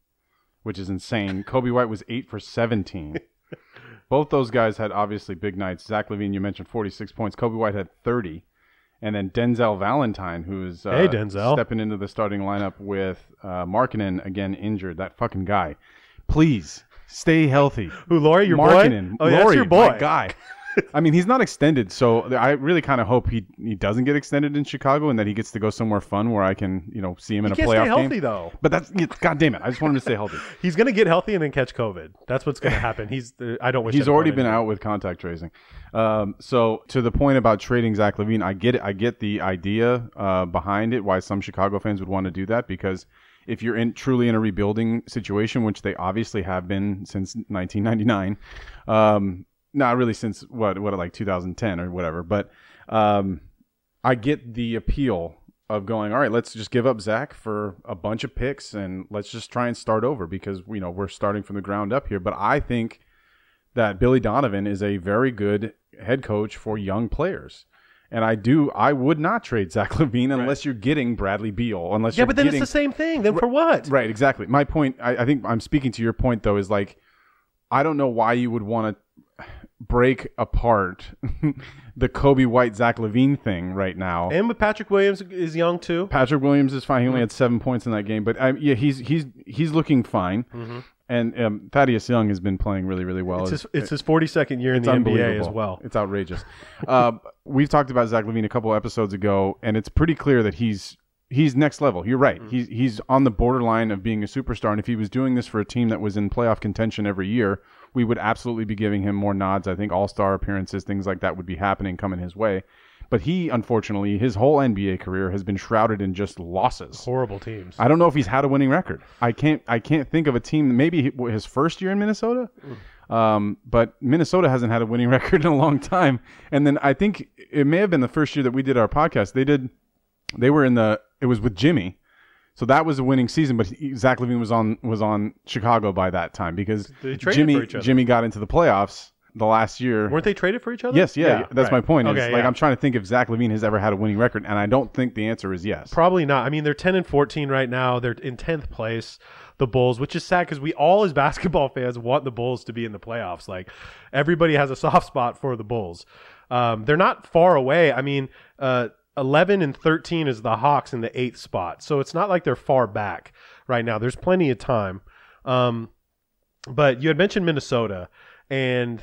which is insane. Coby White was eight for 17. Both those guys had obviously big nights. Zach LaVine, you mentioned 46 points. Coby White had 30. And then Denzel Valentine, who's uh, Hey, Denzel. stepping into the starting lineup with uh, Markkanen again injured. That fucking guy. Please stay healthy. Who, Lauri, your Markkanen. boy? Oh, that's Lauri, your boy. my guy. I mean, he's not extended, so I really kind of hope he he doesn't get extended in Chicago and that he gets to go somewhere fun where I can you know see him in He a can't playoff stay healthy game. though. But that's God damn it! I just want him to stay healthy. He's gonna get healthy and then catch COVID. That's what's gonna happen. He's uh, I don't wish He's that upon already been anyone. out with contact tracing. Um, so to the point about trading Zach LaVine, I get it. I get the idea uh, behind it. Why some Chicago fans would want to do that because if you're in truly in a rebuilding situation, which they obviously have been since 1999, um, not really since what what like 2010 or whatever, but um, I get the appeal of going. All right, let's just give up Zach for a bunch of picks and let's just try and start over because you know we're starting from the ground up here. But I think that Billy Donovan is a very good head coach for young players. And I do, I would not trade Zach LaVine unless you're getting Bradley Beal. Unless Yeah, but then getting, it's the same thing. Then for what? Right, exactly. My point, I, I think I'm speaking to your point though, is like, I don't know why you would want to break apart the Coby White Zach LaVine thing right now. And but Patrick Williams is young too. Patrick Williams is fine. He only had seven points in that game, but um, yeah, he's he's he's looking fine. And um, Thaddeus Young has been playing really, really well. It's his, it's his 42nd year in the NBA as well. It's outrageous. uh, we've talked about Zach LaVine a couple episodes ago, and it's pretty clear that he's he's next level. You're right. Mm. He's he's on the borderline of being a superstar. And if he was doing this for a team that was in playoff contention every year, we would absolutely be giving him more nods. I think All Star appearances, things like that, would be happening coming his way. But he, unfortunately, his whole NBA career has been shrouded in just losses. Horrible teams. I don't know if he's had a winning record. I can't. I can't think of a team. Maybe his first year in Minnesota, um, but Minnesota hasn't had a winning record in a long time. And then I think it may have been the first year that we did our podcast. They did. They were in the. It was with Jimmy, so that was a winning season. But Zach LaVine was on was on Chicago by that time because Jimmy for each other. Jimmy got into the playoffs the last year. Weren't they traded for each other? Yes, yeah, that's right. my point. Is Okay, like yeah. I'm trying to think if Zach LaVine has ever had a winning record, and I don't think the answer is yes. Probably not. I mean, they're 10 and 14 right now. They're in 10th place, the Bulls, which is sad because we all, as basketball fans, want the Bulls to be in the playoffs. Like, everybody has a soft spot for the Bulls. Um, they're not far away. I mean, uh, 11 and 13 is the Hawks in the eighth spot. So it's not like they're far back right now. There's plenty of time. Um, but you had mentioned Minnesota, and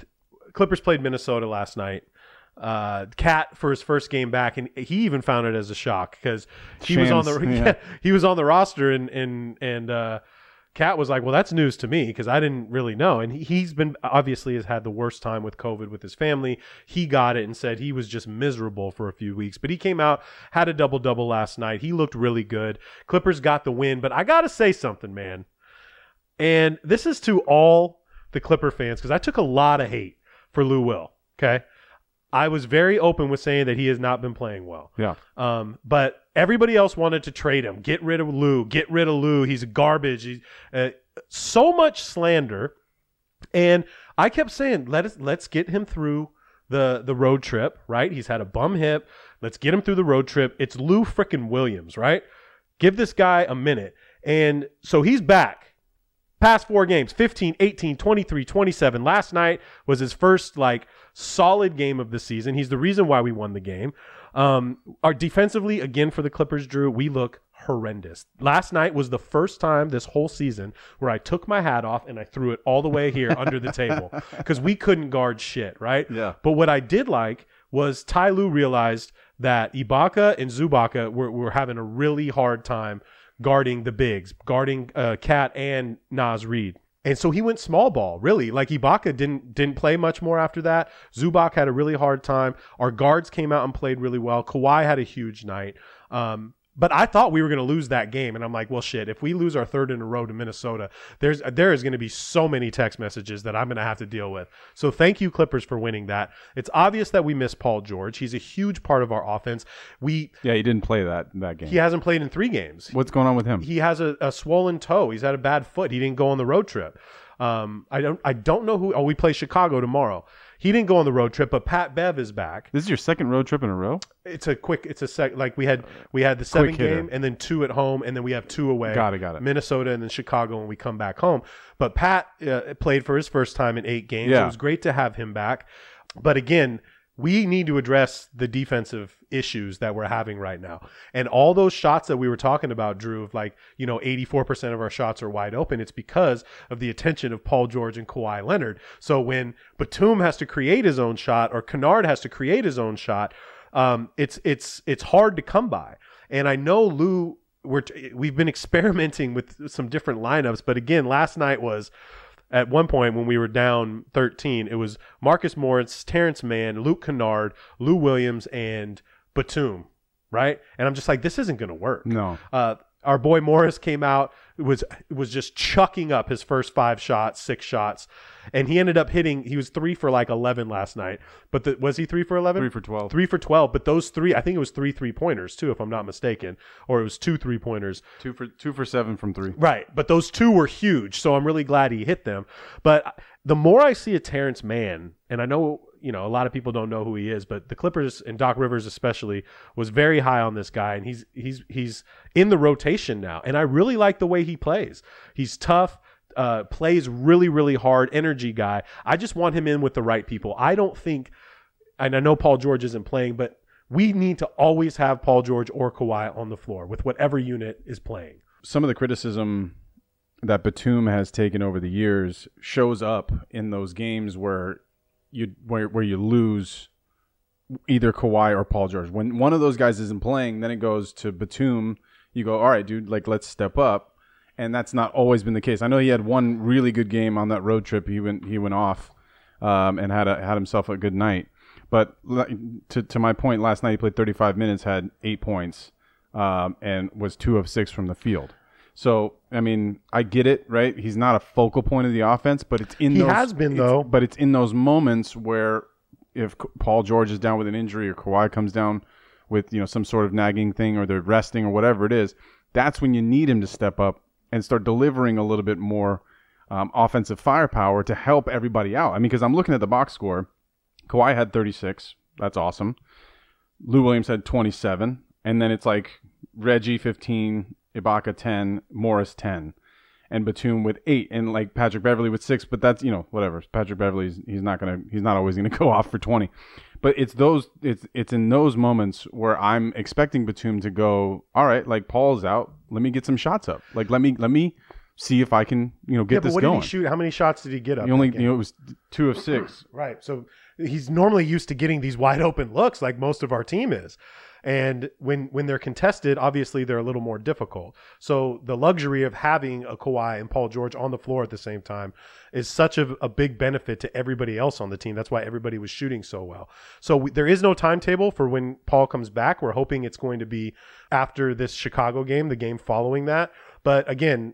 Clippers played Minnesota last night. Uh, KAT for his first game back, and he even found it as a shock because he was on the Shams, yeah. he was on the roster, and and and uh, KAT was like, "Well, that's news to me because I didn't really know." And he, he's been obviously has had the worst time with COVID with his family. He got it and said he was just miserable for a few weeks, but he came out had a double double last night. He looked really good. Clippers got the win, but I gotta say something, man. And this is to all the Clipper fans because I took a lot of hate for Lou Will. Okay. I was very open with saying that he has not been playing well. Yeah. Um, but everybody else wanted to trade him. Get rid of Lou. Get rid of Lou. He's garbage. He's uh, so much slander. And I kept saying, let us let's get him through the the road trip. Right? He's had a bum hip. Let's get him through the road trip. It's Lou frickin' Williams. Right? Give this guy a minute. And so he's back. Past four games 15, 18, 23, 27. Last night was his first, like, solid game of the season. He's the reason why we won the game. Um, our defensively, again, for the Clippers, Drew, we look horrendous. Last night was the first time this whole season where I took my hat off and I threw it all the way here under the table because we couldn't guard shit, right? Yeah. But what I did like was Ty Lue realized that Ibaka and Zubaka were, were having a really hard time guarding the bigs, guarding uh, KAT and Naz Reid. And so he went small ball, really. Like Ibaka didn't didn't play much more after that. Zubac had a really hard time. Our guards came out and played really well. Kawhi had a huge night. Um, but I thought we were going to lose that game, and I'm like, well, shit. If we lose our third in a row to Minnesota, there's there is going to be so many text messages that I'm going to have to deal with. So thank you, Clippers, for winning that. It's obvious that we miss Paul George. He's a huge part of our offense. We Yeah, he didn't play that that game. he hasn't played in three games What's going on with him? he has a, a swollen toe. He's had a bad foot. He didn't go on the road trip. Um, I don't I don't know who. Oh, we play Chicago tomorrow. He didn't go on the road trip, but Pat Bev is back. this is your second road trip in a row. It's a quick. It's a sec. Like we had we had the seven hitter. game and then two at home, and then we have two away. Got it, got it. Minnesota and then Chicago, and we come back home. But Pat uh, played for his first time in eight games. Yeah. It was great to have him back. But again, we need to address the defensive issues that we're having right now. And all those shots that we were talking about, Drew, of like, you know, 84% of our shots are wide open. It's because of the attention of Paul George and Kawhi Leonard. So when Batum has to create his own shot or Kennard has to create his own shot, um, it's it's it's hard to come by. And I know Lou we're we've been experimenting with some different lineups, but again, last night was at one point when we were down 13, it was Marcus Morris, Terance Mann, Luke Kennard, Lou Williams, and Batum, right? And I'm just like, this isn't going to work. No. Uh, our boy Morris came out was was just chucking up his first five shots, six shots, and he ended up hitting. He was three for like eleven last night. But the, was he three for eleven? Three for 12. Three for twelve. But those three, I think it was three three pointers too, if I'm not mistaken, or it was two three pointers. Two for two for seven from three. Right, but those two were huge, so I'm really glad he hit them. But the more I see a Terance Mann, and I know you know a lot of people don't know who he is, but the Clippers and Doc Rivers especially was very high on this guy, and he's he's he's in the rotation now, and I really like the way he plays. He's tough. Uh, plays really, really hard, energy guy. I just want him in with the right people. I don't think, and I know Paul George isn't playing, but we need to always have Paul George or Kawhi on the floor with whatever unit is playing. Some of the criticism that Batum has taken over the years shows up in those games where you where where you lose either Kawhi or Paul George. When one of those guys isn't playing, then it goes to Batum. You go, all right, dude, like let's step up. and that's not always been the case. I know he had one really good game on that road trip. He went he went off um, and had a, had himself a good night. But to to my point, last night he played 35 minutes, had eight points, um, and was two of six from the field. So I mean, I get it, right? He's not a focal point of the offense, but it's in He those, has been, though. But it's in those moments where if Paul George is down with an injury or Kawhi comes down with you know some sort of nagging thing or they're resting or whatever it is, that's when you need him to step up and start delivering a little bit more um, offensive firepower to help everybody out. I mean, because I'm looking at the box score, Kawhi had 36. That's awesome. Lou Williams had 27, and then it's like Reggie 15, Ibaka 10, Morris 10, and Batum with eight, and like Patrick Beverley with six. But that's you know whatever. Patrick Beverley's he's not gonna he's not always gonna go off for 20. But it's those it's it's in those moments where I'm expecting Batum to go. All right, like Paul's out. Let me get some shots up. Like let me let me see if I can you know get yeah, but this what going. did he shoot? How many shots did he get up? He only you know it was two of six. Right. So he's normally used to getting these wide open looks like most of our team is. And when when they're contested, obviously they're a little more difficult. So the luxury of having a Kawhi and Paul George on the floor at the same time is such a, a big benefit to everybody else on the team. That's why everybody was shooting so well. So we, there is no timetable for when Paul comes back. We're hoping it's going to be after this Chicago game, the game following that. But again,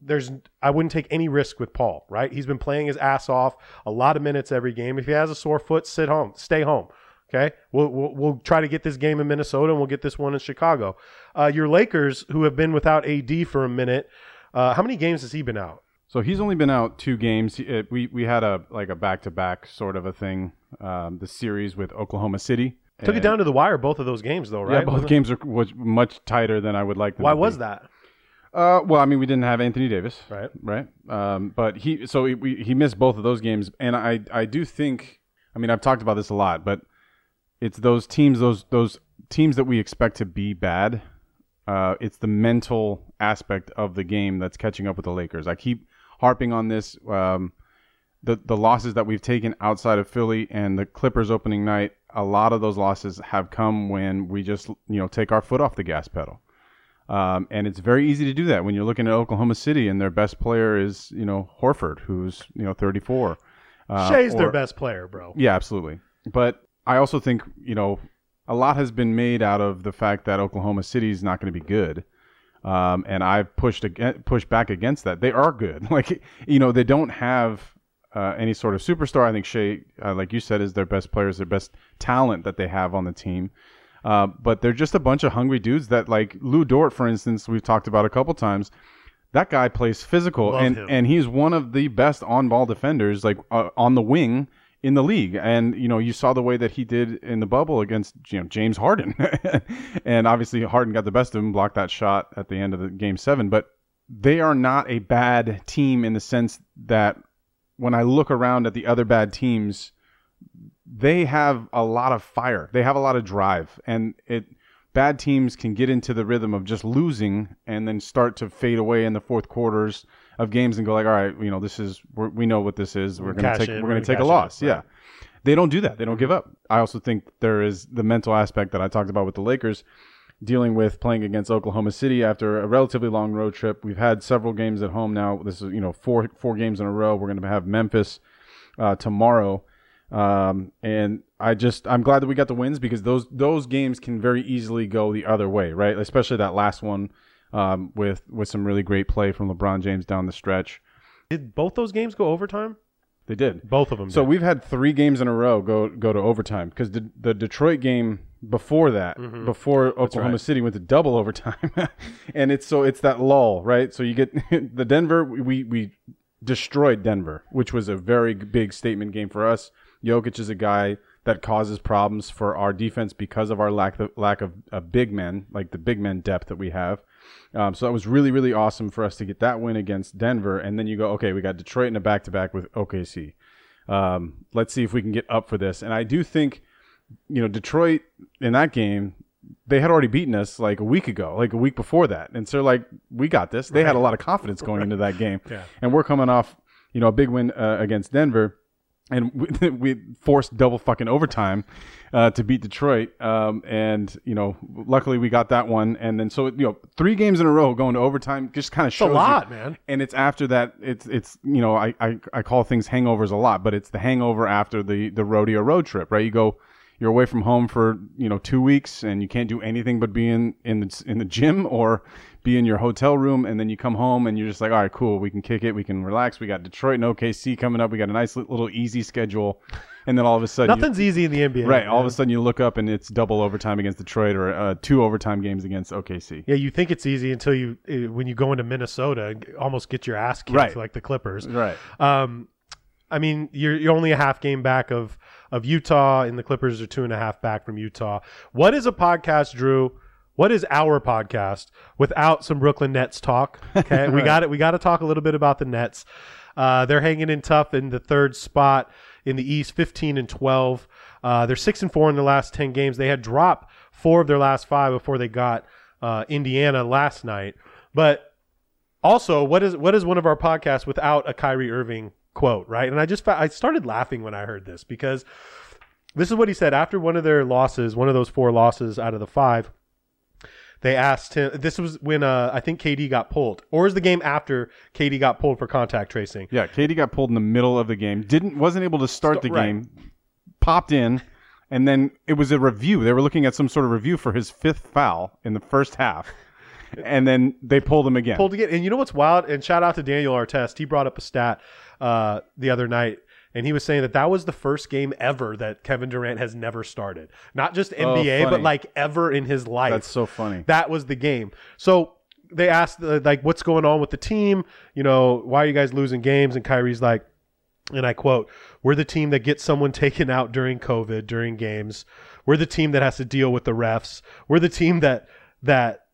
there's I wouldn't take any risk with Paul, right? He's been playing his ass off a lot of minutes every game. If he has a sore foot, sit home, stay home. Okay, we'll, we'll we'll try to get this game in Minnesota, and we'll get this one in Chicago. Uh, your Lakers, who have been without AD for a minute, uh, how many games has he been out? So he's only been out two games. He- it- we we had a like a back to back sort of a thing. Um, the series with Oklahoma City Took it down to the wire, both of those games, though, right? Yeah, both games are was much tighter than I would like them. Why was be. that? Uh, well, I mean, we didn't have Anthony Davis, Right. Right. Um, but he so he, we, he missed both of those games, and I I do think. I mean, I've talked about this a lot, but it's those teams, those those teams that we expect to be bad. Uh, it's the mental aspect of the game that's catching up with the Lakers. I keep harping on this. Um, the the losses that we've taken outside of Philly and the Clippers opening night, a lot of those losses have come when we just you know take our foot off the gas pedal. Um, and it's very easy to do that when you're looking at Oklahoma City and their best player is you know Horford, who's you know 34. Uh, Shai's their best player, bro. yeah, absolutely. But I also think, you know, a lot has been made out of the fact that Oklahoma City is not going to be good. Um, and I've pushed against, pushed back against that. They are good. Like, you know, they don't have uh, any sort of superstar. I think Shai, uh, like you said, is their best players, their best talent that they have on the team. Uh, but they're just a bunch of hungry dudes that, like Lu Dort, for instance, we've talked about a couple times. That guy plays physical, Love and him. and he's one of the best on-ball defenders, like uh, on the wing in the league. And you know, you saw the way that he did in the bubble against you know James Harden, and obviously Harden got the best of him, blocked that shot at the end of the game seven. But they are not a bad team in the sense that when I look around at the other bad teams, they have a lot of fire. They have a lot of drive, and it bad teams can get into the rhythm of just losing and then start to fade away in the fourth quarters of games and go like, all right, you know, this is we're, we know what this is. We're gonna take we're gonna gonna take a loss. right. Yeah, they don't do that. They don't give up. I also think there is the mental aspect that I talked about with the Lakers dealing with playing against Oklahoma City after a relatively long road trip. We've had several games at home now. This is you know four four games in a row. We're going to have Memphis uh, tomorrow, um, and I just I'm glad that we got the wins because those those games can very easily go the other way, right? Especially that last one um, with with some really great play from LeBron James down the stretch. Did both those games go overtime? They did. Both of them. So did. we've had three games in a row go go to overtime because the, the Detroit game before that, before Oklahoma right. City went to double overtime, and it's so it's that lull, right? So you get the Denver. We we destroyed Denver, which was a very big statement game for us. Jokic is a guy that causes problems for our defense because of our lack of lack of, of big men, like the big men depth that we have. Um, so that was really, really awesome for us to get that win against Denver. And then you go, okay, we got Detroit in a back to back with OKC. Um, let's see if we can get up for this. And I do think, you know, Detroit in that game, they had already beaten us like a week ago, like a week before that. And so, like, we got this. They had a lot of confidence going into that game. Yeah. And we're coming off, you know, a big win uh, against Denver. And we, we forced double fucking overtime uh, to beat Detroit. Um, and you know, luckily we got that one. And then so you know, three games in a row going to overtime just kind of shows a you- lot, man. And it's after that. It's it's you know, I, I I call things hangovers a lot, but it's the hangover after the the rodeo road trip, right? You go. You're away from home for you know two weeks, and you can't do anything but be in in the in the gym or be in your hotel room, and then you come home and you're just like, all right, cool, we can kick it, we can relax. We got Detroit and OKC coming up. We got a nice little easy schedule, and then all of a sudden, you- Nothing's easy in the NBA. right? All of a sudden, you look up and it's double overtime against Detroit or uh, two overtime games against OKC. Yeah, you think it's easy until you uh, when you go into Minnesota and almost get your ass kicked Right. like the Clippers. Right. Um, I mean, you're you're only a half game back of of Utah, and the Clippers are two and a half back from Utah. What is a podcast, Drew? What is our podcast without some Brooklyn Nets talk? Okay, we got it. We got to talk a little bit about the Nets. Uh, they're hanging in tough in the third spot in the East, fifteen and twelve. Uh, they're six and four in the last ten games. They had dropped four of their last five before they got uh, Indiana last night, but also, what is what is one of our podcasts without a Kyrie Irving quote, right? And I just I started laughing when I heard this because this is what he said after one of their losses, one of those four losses out of the five. They asked him. This was when uh, I think KD got pulled, or is the game after KD got pulled for contact tracing? Yeah, KD got pulled in the middle of the game. Didn't wasn't able to start the right. game. Popped in, and then it was a review. They were looking at some sort of review for his fifth foul in the first half, and then they pulled him again. pulled again. And you know what's wild? And shout out to Daniel Artest. He brought up a stat uh, the other night, and he was saying that that was the first game ever that Kevin Durant has never started. Not just NBA, but Oh, funny. like ever in his life. That's so funny. That was the game. So they asked, uh, like, what's going on with the team? You know, why are you guys losing games? And Kyrie's like, and I quote, We're the team that gets someone taken out during COVID, during games. We're the team that has to deal with the refs. We're the team that that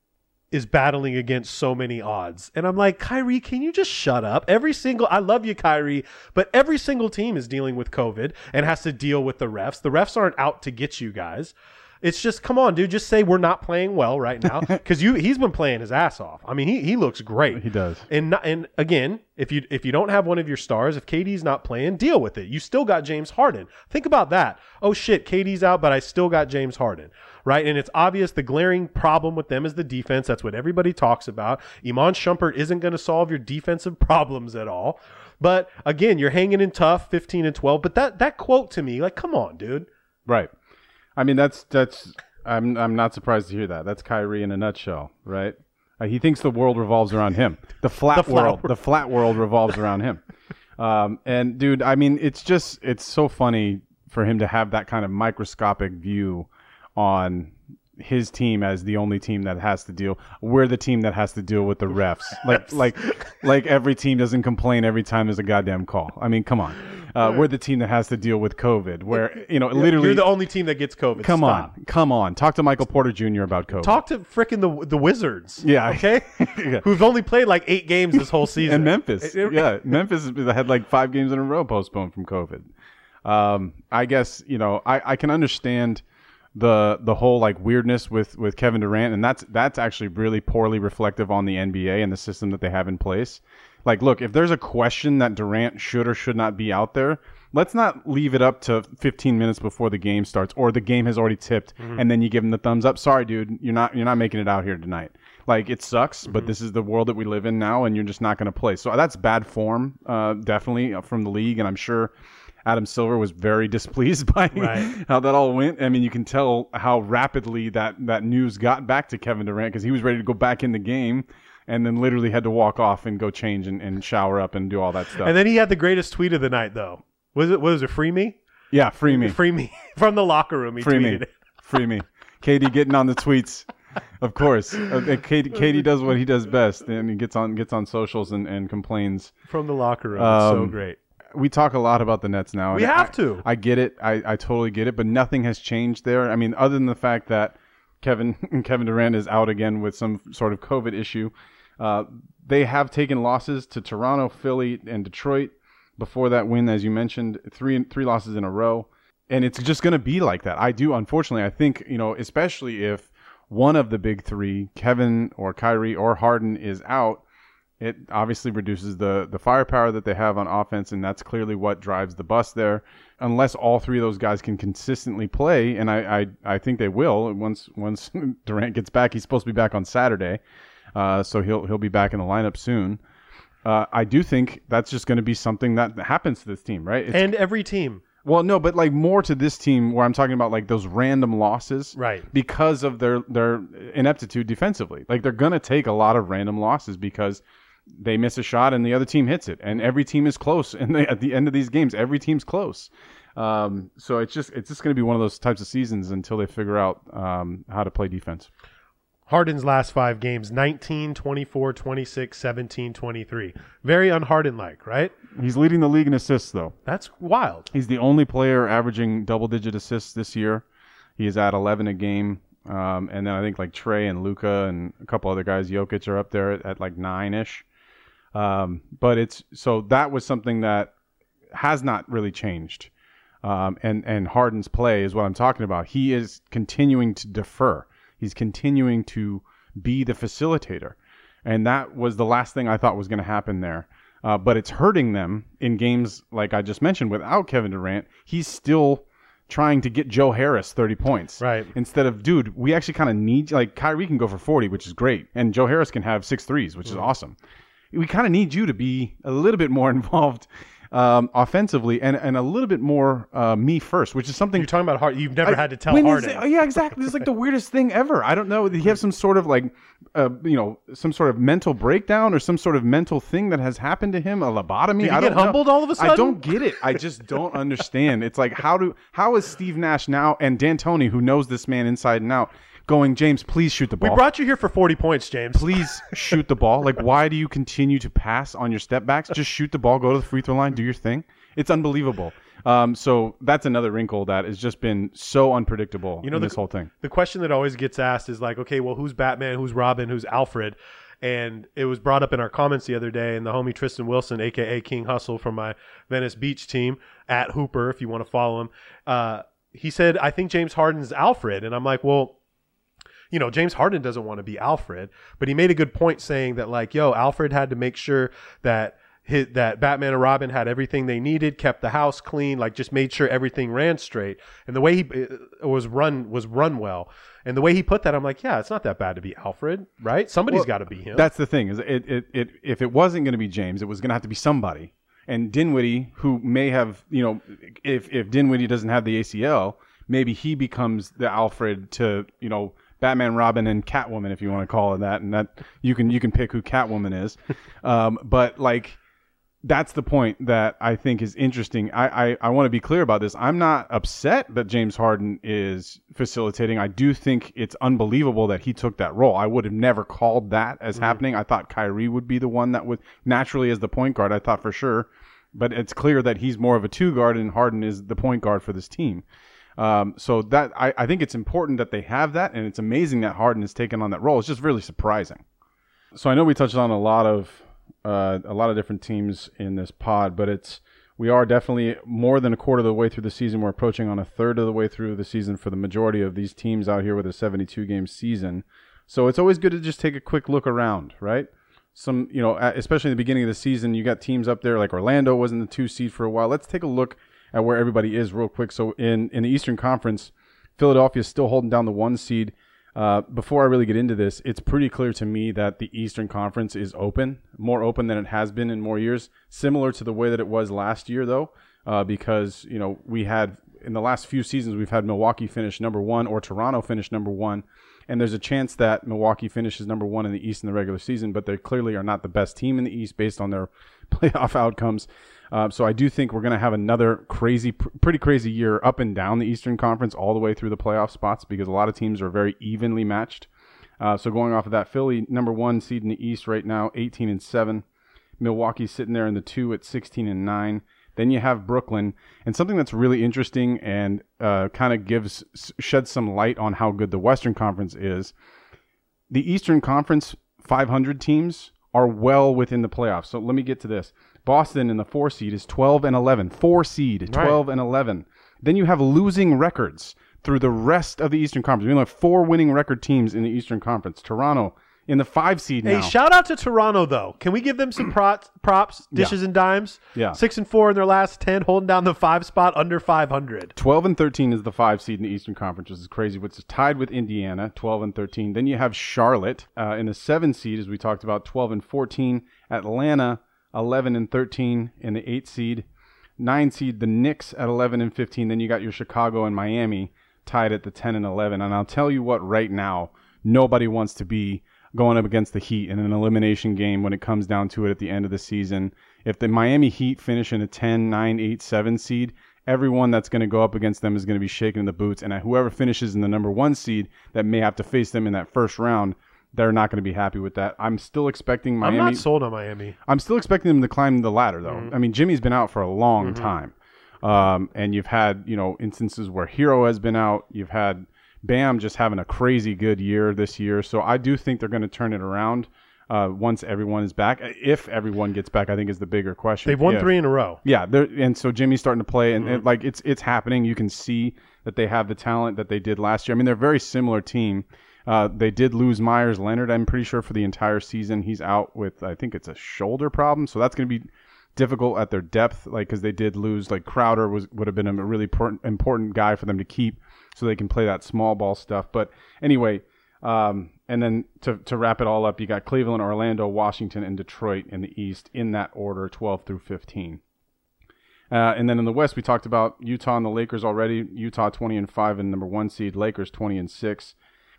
is battling against so many odds. And I'm like, Kyrie, can you just shut up? Every single I love you, Kyrie, but every single team is dealing with COVID and has to deal with the refs. The refs aren't out to get you guys. It's just come on, dude. Just say we're not playing well right now because you he's been playing his ass off. I mean, he he looks great. He does. And not, and again, if you if you don't have one of your stars, if KD's not playing, deal with it. You still got James Harden. Think about that. Oh shit, KD's out, but I still got James Harden, right? And it's obvious the glaring problem with them is the defense. That's what everybody talks about. Iman Shumpert isn't going to solve your defensive problems at all. But again, you're hanging in tough, 15 and 12. But that that quote to me, like, come on, dude. Right. I mean, that's that's. I'm I'm not surprised to hear that. That's Kyrie in a nutshell, right? Uh, he thinks the world revolves around him. The flat, flat world, world. the flat world revolves around him. Um, and dude, I mean, it's just it's so funny for him to have that kind of microscopic view on his team as the only team that has to deal. We're the team that has to deal with the refs. Like like like every team doesn't complain every time there's a goddamn call. I mean, come on. Uh, we're the team that has to deal with COVID. Where you know, literally, You're the only team that gets COVID. Come Stop. on, come on. Talk to Michael Porter Jr. about COVID. Talk to frickin' the the Wizards. Yeah. Okay. Yeah. Who've only played like eight games this whole season. and Memphis. Yeah, Memphis had like five games in a row postponed from COVID. Um, I guess you know I, I can understand the the whole like weirdness with with Kevin Durant, and that's that's actually really poorly reflective on the NBA and the system that they have in place. Like, look, if there's a question that Durant should or should not be out there, let's not leave it up to 15 minutes before the game starts or the game has already tipped and then you give him the thumbs up. Sorry, dude, you're not you're not making it out here tonight. Like it sucks, but this is the world that we live in now, and you're just not going to play. So that's bad form, uh, definitely uh, from the league, and I'm sure Adam Silver was very displeased by Right. how that all went. I mean, you can tell how rapidly that that news got back to Kevin Durant because he was ready to go back in the game, and then literally had to walk off and go change and, and shower up and do all that stuff. And then he had the greatest tweet of the night, though. Was it? Was it free me? yeah, free me, Free me from the locker room. He free me, tweeted it. free me. KD getting on the tweets. Of course, uh, KD, KD does what he does best, and he gets on gets on socials and, and complains. from the locker room. It's so Um, great. We talk a lot about the Nets now. We have I- to. I get it. I, I totally get it. But nothing has changed there. I mean, other than the fact that Kevin Kevin Durant is out again with some sort of COVID issue, uh, they have taken losses to Toronto, Philly, and Detroit. Before that win, as you mentioned, three three losses in a row, and it's just going to be like that. I do, unfortunately. I think you know, especially if one of the big three, Kevin or Kyrie or Harden, is out it obviously reduces the the firepower that they have on offense, and that's clearly what drives the bus there. unless all three of those guys can consistently play, and I I, I think they will once once Durant gets back. He's supposed to be back on Saturday, uh, so he'll he'll be back in the lineup soon. Uh, I do think that's just going to be something that happens to this team, right? It's, And every team. well, no, but like more to this team where I'm talking about like those random losses, Right. Because of their their ineptitude defensively, like they're gonna take a lot of random losses because they miss a shot and the other team hits it, and every team is close. And they, at the end of these games, every team's close. Um, so it's just it's just gonna be one of those types of seasons until they figure out um, how to play defense. Harden's last five games 19, 24, 26, 17, 23. Very unharden like, right? He's leading the league in assists though. That's wild. He's the only player averaging double digit assists this year. He is at 11 a game. Um, and then I think like Trey and Luka and a couple other guys, Jokic are up there at, at like nine ish. Um, but it's so that was something that has not really changed. Um, and and Harden's play is what I'm talking about. He is continuing to defer. He's continuing to be the facilitator, and that was the last thing I thought was going to happen there. Uh, but it's hurting them in games like I just mentioned without Kevin Durant. He's still trying to get Joe Harris 30 points. Right. Instead of, dude, we actually kind of need, like, Kyrie can go for 40, which is great. And Joe Harris can have six threes, which is awesome. We kind of need you to be a little bit more involved um, offensively and, and a little bit more uh, me first, which is something You're talking about Harden. You've never had to tell Harden. it- oh, yeah, exactly. It's like the weirdest thing ever. I don't know. Did he have some sort of like, uh, you know, some sort of mental breakdown or some sort of mental thing that has happened to him? A lobotomy? Did he I get don't know. humbled all of a I sudden? I don't get it. I just don't understand. It's like how do how is Steve Nash now and D'Antoni, who knows this man inside and out, going? James, please shoot the ball. we brought you here for 40 points, James. Please shoot the ball. Like, why do you continue to pass on your step backs? Just shoot the ball, go to the free throw line, do your thing. It's unbelievable. Um, so that's another wrinkle that has just been so unpredictable You know in the, this whole thing. The question that always gets asked is like, okay, well, who's Batman? Who's Robin? Who's Alfred? And it was brought up in our comments the other day, and the homie Tristan Wilson, aka King Hustle from my Venice Beach team at Hooper, if you want to follow him, uh, he said, I think James Harden's Alfred. And I'm like, well, you know, James Harden doesn't want to be Alfred, but he made a good point saying that, like, yo, Alfred had to make sure that his, that Batman and Robin had everything they needed, kept the house clean, like just made sure everything ran straight, and the way he was run was run well, and the way he put that, I'm like, yeah, it's not that bad to be Alfred, right? Somebody's got to be him. That's the thing is it, it, it if it wasn't going to be James, it was going to have to be somebody. And Dinwiddie, who may have, you know, if if Dinwiddie doesn't have the ACL, maybe he becomes the Alfred to, you know, Batman, Robin, and Catwoman, if you want to call it that. And that you can you can pick who Catwoman is. um, but like that's the point that I think is interesting. I, I, I want to be clear about this. I'm not upset that James Harden is facilitating. I do think it's unbelievable that he took that role. I would have never called that as happening. I thought Kyrie would be the one that would naturally as the point guard. I thought for sure, but it's clear that he's more of a two guard and Harden is the point guard for this team. Um, so that I, I think it's important that they have that, and it's amazing that Harden has taken on that role. It's just really surprising. So I know we touched on a lot of uh, a lot of different teams in this pod, but it's we are definitely more than a quarter of the way through the season. We're approaching on a third of the way through the season for the majority of these teams out here with a 72 game season. So it's always good to just take a quick look around, right? Some, you know, especially in the beginning of the season, you got teams up there like Orlando was in the two seed for a while. Let's take a look at where everybody is real quick. So in in the Eastern Conference, Philadelphia is still holding down the one seed. Uh, before I really get into this, it's pretty clear to me that the Eastern Conference is open, more open than it has been in more years. Similar to the way that it was last year, though, uh, because you know we had in the last few seasons we've had Milwaukee finish number one or Toronto finish number one, and there's a chance that Milwaukee finishes number one in the East in the regular season, but they clearly are not the best team in the East based on their playoff outcomes. Uh, so I do think we're going to have another crazy, pr- pretty crazy year up and down the Eastern Conference all the way through the playoff spots because a lot of teams are very evenly matched. Uh, so going off of that, Philly number one seed in the East right now, 18 and seven. Milwaukee sitting there in the two at 16 and nine. Then you have Brooklyn, and something that's really interesting and uh, kind of gives sheds some light on how good the Western Conference is. The Eastern Conference 500 teams are well within the playoffs. So let me get to this. Boston in the four seed is 12 and 11. Four seed, 12 and 11. Then you have losing records through the rest of the Eastern Conference. We only have four winning record teams in the Eastern Conference. Toronto in the five seed now. Hey, shout out to Toronto though. Can we give them some props, props dishes and dimes? Yeah. six and four in their last ten, holding down the five spot under five hundred. 12 and 13 is the five seed in the Eastern Conference, which is crazy, which is tied with Indiana, 12 and 13. Then you have Charlotte uh, in the seven seed, as we talked about, 12 and 14. Atlanta, 11 and 13 in the eight seed. Nine seed, the Knicks at 11 and 15. Then you got your Chicago and Miami tied at the 10 and 11. And I'll tell you what, right now, nobody wants to be going up against the Heat in an elimination game when it comes down to it at the end of the season. If the Miami Heat finish in a 10, 9, 8, 7 seed, everyone that's going to go up against them is going to be shaking in the boots. And whoever finishes in the number one seed that may have to face them in that first round, they're not going to be happy with that. I'm still expecting Miami. I'm not sold on Miami. I'm still expecting them to climb the ladder, though. I mean, Jimmy's been out for a long time, um, and you've had you know instances where Herro has been out. You've had Bam just having a crazy good year this year. So I do think they're going to turn it around uh, once everyone is back. If everyone gets back, I think is the bigger question. They've won three in a row. Yeah, and so Jimmy's starting to play, and, and, like it's it's happening. You can see that they have the talent that they did last year. I mean, they're a very similar team. Uh, they did lose Meyers Leonard. I'm pretty sure for the entire season he's out with I think it's a shoulder problem. So that's going to be difficult at their depth, like because they did lose like Crowder was would have been a really important important guy for them to keep, so they can play that small ball stuff. But anyway. Um, and then to, to wrap it all up, you got Cleveland, Orlando, Washington, and Detroit in the East in that order, 12 through 15. Uh, and then in the West, we talked about Utah and the Lakers already. Utah 20 and 5 and number one seed. Lakers 20 and 6.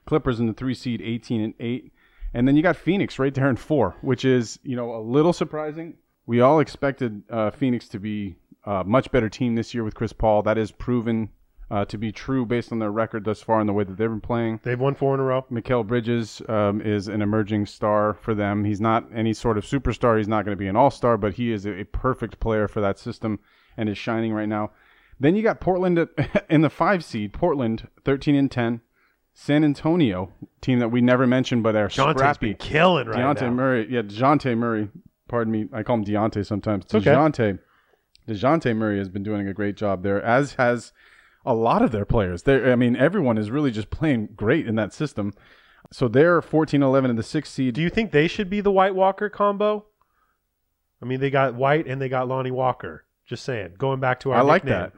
Clippers in the three seed 18 and 8. And then you got Phoenix right there in four, which is, you know, a little surprising. We all expected uh, Phoenix to be a much better team this year with Chris Paul. That is proven uh, to be true based on their record thus far and the way that they've been playing. They've won four in a row. Mikal Bridges um, is an emerging star for them. He's not any sort of superstar. He's not going to be an all star, but he is a, a perfect player for that system and is shining right now. Then you got Portland at, in the five seed. Portland, 13 and 10. San Antonio, team that we never mentioned, but are Jonte's scrappy. been killing right Deontay now. Murray, yeah, Dejounte Murray. Pardon me, I call him Deontay sometimes. okay. Dejounte, Dejounte Murray has been doing a great job there, as has a lot of their players. They, I mean, everyone is really just playing great in that system. So they're 14-11 in the sixth seed. Do you think they should be the White Walker combo? I mean, they got White and they got Lonnie Walker. Just saying. Going back to our I like nickname. that.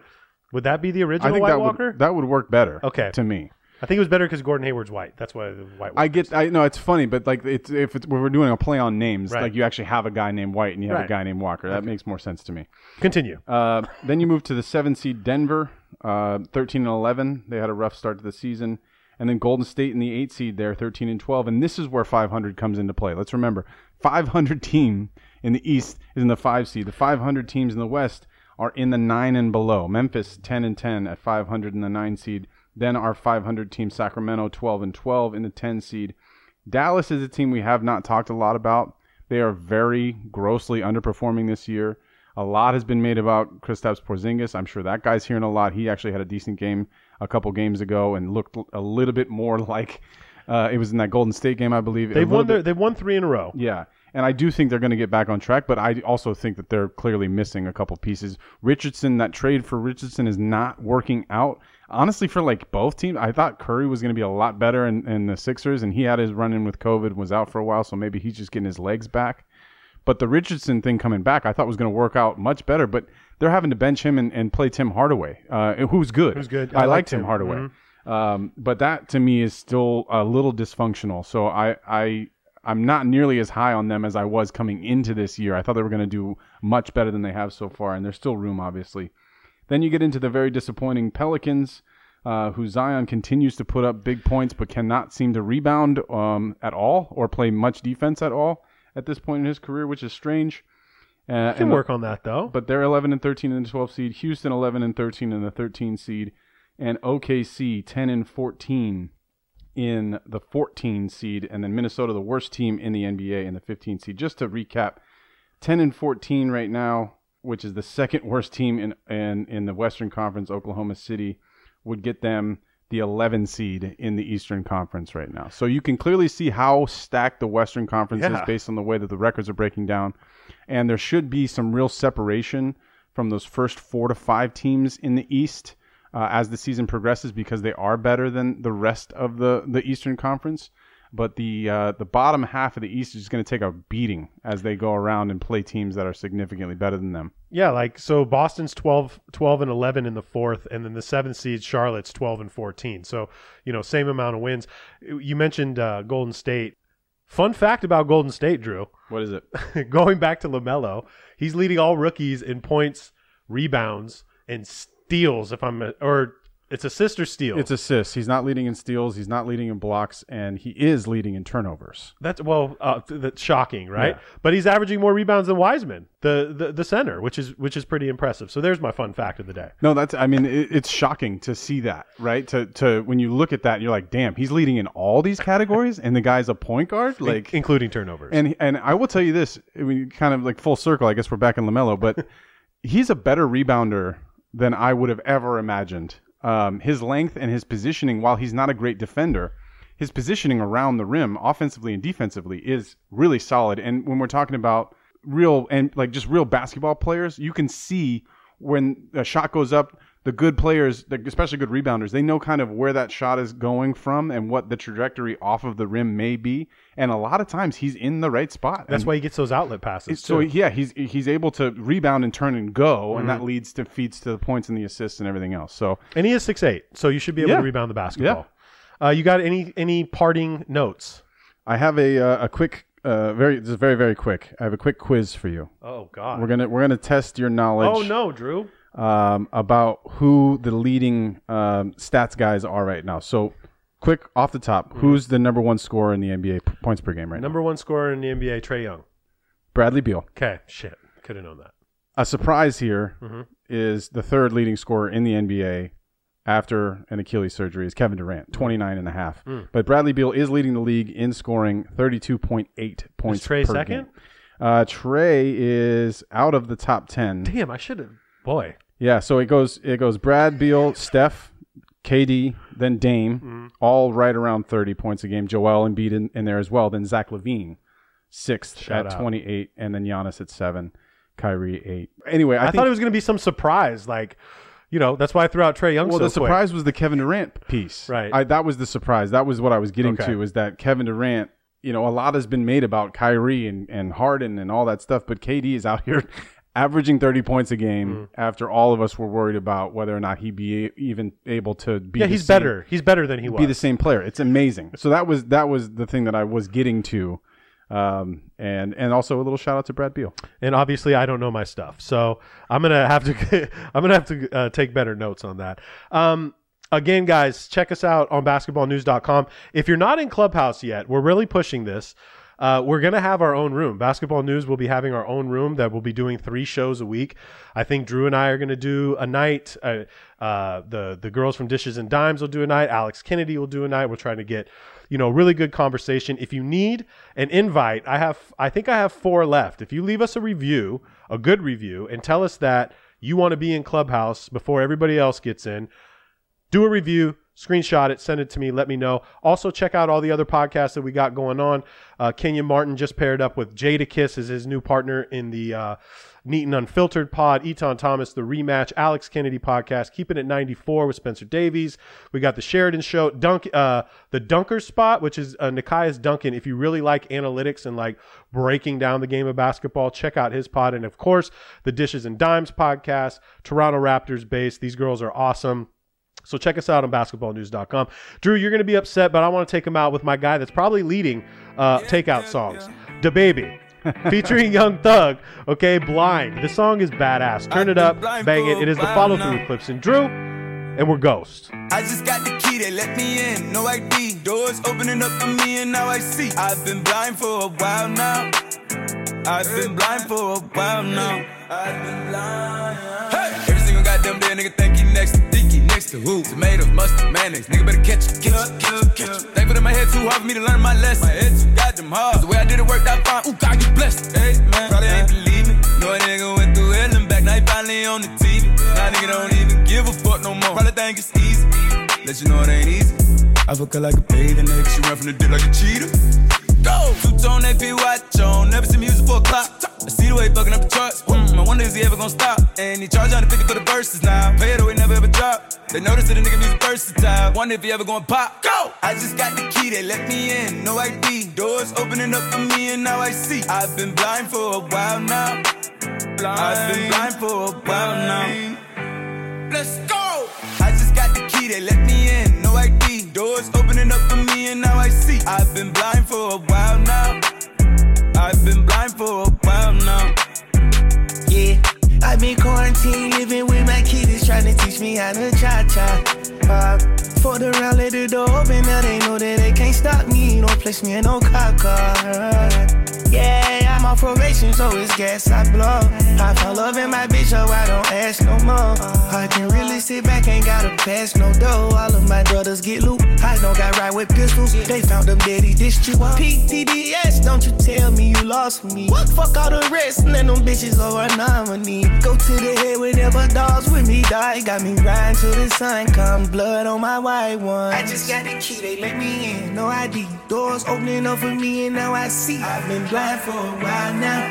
Would that be the original I think White that Walker? would that would work better. Okay. to me. I think it was better because Gordon Hayward's white. That's why the White. I get. I know it's funny, but like it's if it's, we're doing a play on names, Right. like you actually have a guy named White and you have Right. a guy named Walker. That makes more sense to me. Continue. Uh, then you move to the seven seed Denver, uh, 13 and 11. They had a rough start to the season. And then Golden State in the eight seed there, 13 and 12. And this is where 500 comes into play. Let's remember 500 team in the East is in the five seed. The 500 teams in the West are in the nine and below. Memphis 10 and 10 at 500 in the nine seed. Then our 500 team Sacramento 12 and 12 in the 10 seed. Dallas is a team we have not talked a lot about. They are very grossly underperforming this year. A lot has been made about Kristaps Porzingis. I'm sure that guy's hearing a lot. He actually had a decent game a couple games ago and looked a little bit more like uh, it was in that Golden State game, I believe. They've won. Their, they've won three in a row. yeah, and I do think they're going to get back on track, but I also think that they're clearly missing a couple pieces. Richardson, that trade for Richardson is not working out. Honestly, for like both teams, I thought Curry was going to be a lot better in, in the Sixers, and he had his run in with COVID, was out for a while, so maybe he's just getting his legs back. But the Richardson thing coming back, I thought was going to work out much better, but they're having to bench him and, and play Tim Hardaway, uh, who's good. Who's good. I, I like Tim. Hardaway. Um, but that to me is still a little dysfunctional. So I, I, I'm not nearly as high on them as I was coming into this year. I thought they were going to do much better than they have so far, and there's still room, obviously. Then you get into the very disappointing Pelicans, uh, who Zion continues to put up big points, but cannot seem to rebound um, at all or play much defense at all at this point in his career, which is strange. Uh, Can and- work on that though. but they're 11 and 13 in the 12 seed. Houston 11 and 13 in the 13 seed, and OKC 10 and 14 in the 14 seed, and then Minnesota the worst team in the NBA in the 15 seed. Just to recap, 10 and 14 right now, which is the second worst team in in, in the Western Conference. Oklahoma City would get them the 11 seed in the Eastern Conference right now. So you can clearly see how stacked the Western Conference is based on the way that the records are breaking down. And there should be some real separation from those first four to five teams in the East uh, as the season progresses because they are better than the rest of the, the Eastern Conference. But the uh, the bottom half of the East is going to take a beating as they go around and play teams that are significantly better than them. Yeah, like so Boston's 12, 12 and 11 in the fourth, and then the seventh seed, Charlotte's 12 and 14. So, you know, same amount of wins. You mentioned uh, Golden State. Fun fact about Golden State, Drew. What is it? Going back to LaMelo, he's leading all rookies in points, rebounds, and steals, if I'm, or it's a sister steal. It's assists. He's not leading in steals. He's not leading in blocks, and he is leading in turnovers. That's well, uh, that's shocking, right? Yeah. But he's averaging more rebounds than Wiseman, the, the the center, which is which is pretty impressive. So there's my fun fact of the day. No, that's. I mean, it, it's shocking to see that, right? To to when you look at that, you're like, damn, he's leading in all these categories, and the guy's a point guard, like. including turnovers. and and I will tell you this, I mean, kind of like full circle. I guess we're back in LaMelo, but he's a better rebounder than I would have ever imagined. Um, his length and his positioning, while he's not a great defender, his positioning around the rim, offensively and defensively, is really solid. And when we're talking about real and like just real basketball players, you can see when a shot goes up, the good players, especially good rebounders, they know kind of where that shot is going from and what the trajectory off of the rim may be. And a lot of times he's in the right spot. that's And why he gets those outlet passes. so too. Mm-hmm. yeah, he's he's able to rebound and turn and go, and that leads to feeds to the points and the assists and everything else. So and he is six eight, so you should be able Yeah. to rebound the basketball. Uh, you got any any parting notes? I have a uh, a quick, uh, very this is very very quick. I have a quick quiz for you. Oh God! We're gonna we're gonna test your knowledge. oh no, Drew. Um, about who the leading um, stats guys are right now. So, quick off the top, who's the number one scorer in the NBA p- points per game right now? Number one scorer in the NBA, Trae Young. now? Bradley Beal. Okay, shit, could have known that. A surprise here is Mm-hmm. the third leading scorer in the NBA after an Achilles surgery is Kevin Durant, 29 and a half. Mm. But Bradley Beal is leading the league in scoring 32.8 points Trae per second? game. Uh, Trae is out of the top 10. Damn, I should have. Boy, Yeah, so it goes it goes Brad Beal, Steph, KD, then Dame, Mm-hmm. all right around thirty points a game. Joel Embiid in, in there as well. Then Zach LaVine, sixth Shout at out. twenty eight, and then Giannis at seven, Kyrie eight. Anyway, I, I, thought it was going to be some surprise, like, you know, that's why I threw out Trae Young. well so the quick. surprise was the Kevin Durant piece. Right. I, that was the surprise. That was what I was getting Okay. to. Is that Kevin Durant? You know, a lot has been made about Kyrie and, and Harden and all that stuff, but KD is out here averaging 30 points a game Mm-hmm. after all of us were worried about whether or not he'd be even able to be Yeah, the he's same- better. He's better than he was. be the same player. It's amazing. So that was that was the thing that I was getting to, um, and and also a little shout out to Brad Beal. and obviously I don't know my stuff, so I'm gonna have to I'm gonna have to uh, take better notes on that. Um, again, guys, check us out on basketballnews.com. If you're not in Clubhouse yet, we're really pushing this. Uh, we're gonna have our own room. Basketball News will be having our own room that we'll be doing three shows a week. I think Drew and I are gonna do a night. Uh, uh, the the girls from Dishes and Dimes will do a night. Alex Kennedy will do a night. We're trying to get you know really good conversation. If you need an invite, I have I think I have four left. If you leave us a review, a good review, and tell us that you want to be in Clubhouse before everybody else gets in, do a review, screenshot it, send it to me, let me know. Also, check out all the other podcasts that we got going on. Uh, Kenyon Martin just paired up with Jadakiss as his new partner in the uh, Neat and Unfiltered pod. Etan Thomas, the rematch, Alex Kennedy podcast, keeping it 94 with Spencer Davies. We got the Sheridan Show, Dunk, uh, the Dunker Spot, which is uh, Nekias Duncan. If you really like analytics and like breaking down the game of basketball, check out his pod. And of course, the Dishes and Dimes podcast, Toronto Raptors base. These girls are awesome. So check us out on basketballnews.com. Drew, you're going to be upset, but I want to take him out with my guy that's probably leading uh, takeout songs, DaBaby, featuring Young Thug. Okay, Blind. The song is badass. Turn it up, bang it. It is the follow through with Clipps and Drew, and we're Ghost. I just got the key, they let me in, no ID. Doors opening up for me, and now I see. I've been blind for a while now. I've been blind for a while now. I've been blind. Hey! Every single goddamn day, nigga think he next to Dicky, to who? Tomatoes, mustard, mayonnaise. Nigga better catch it, catch it, catch it, catch it. Thankful that my head too hard for me to learn my lesson. My head too goddamn hard. 'Cause the way I did it worked out fine. Ooh, God, you blessed. Hey, man, probably ain't believe me. No a nigga went through hell and back, now he finally on the TV. Now nigga don't even give a fuck no more. Probably think it's easy. Let you know it ain't easy. I fuck her like a bathing nigga. She run from the dick like a cheetah. go. Two tone AP watch on, never seen music for a clock. I see the way he fucking up the charts. Mm, I wonder is he ever gonna stop? And he charge 150 for the verses now. Pay it away, never ever drop. They notice that the nigga music versatile. Wonder if he ever gonna pop. Go! I just got the key, they let me in, no ID. Doors opening up for me, and now I see. I've been blind for a while now. Blind. I've been blind for a while now. Let's go! I just got the key, they let me in, no ID. Doors opening up for me, and now I see. I've been blind for a while now. I've been blind for a while now. Yeah, I've been quarantined, living with my kids, trying to teach me how to cha cha. Fought around, let the door open, now they know that they can't stop me. Don't place me in no car car. Yeah, I'm on probation, so it's gas I blow. I found love in my bitch, so I don't ask no more. I can really sit back, ain't gotta pass no dough. All of my brothers get loot. I don't got right with pistols. They found them dead, he dissed you. PTDS, don't you tell me you lost me. What fuck all the rest, and then them bitches are a nominee. Go to the head whenever dogs with me die. Got me riding till the sun come, blood on my white ones. I just got the key, they let me in, no ID. Doors opening up for me, and now I see. I've been blind for a while now.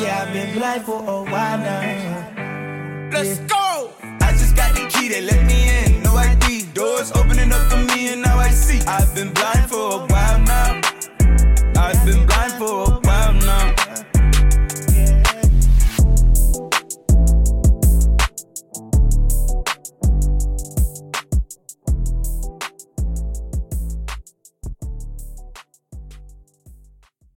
Yeah, I've been blind for a while now. Let's go! I just got the key, they let me in, no ID. Doors opening up for me, and now I see. I've been blind for a while now. I've been blind for a while.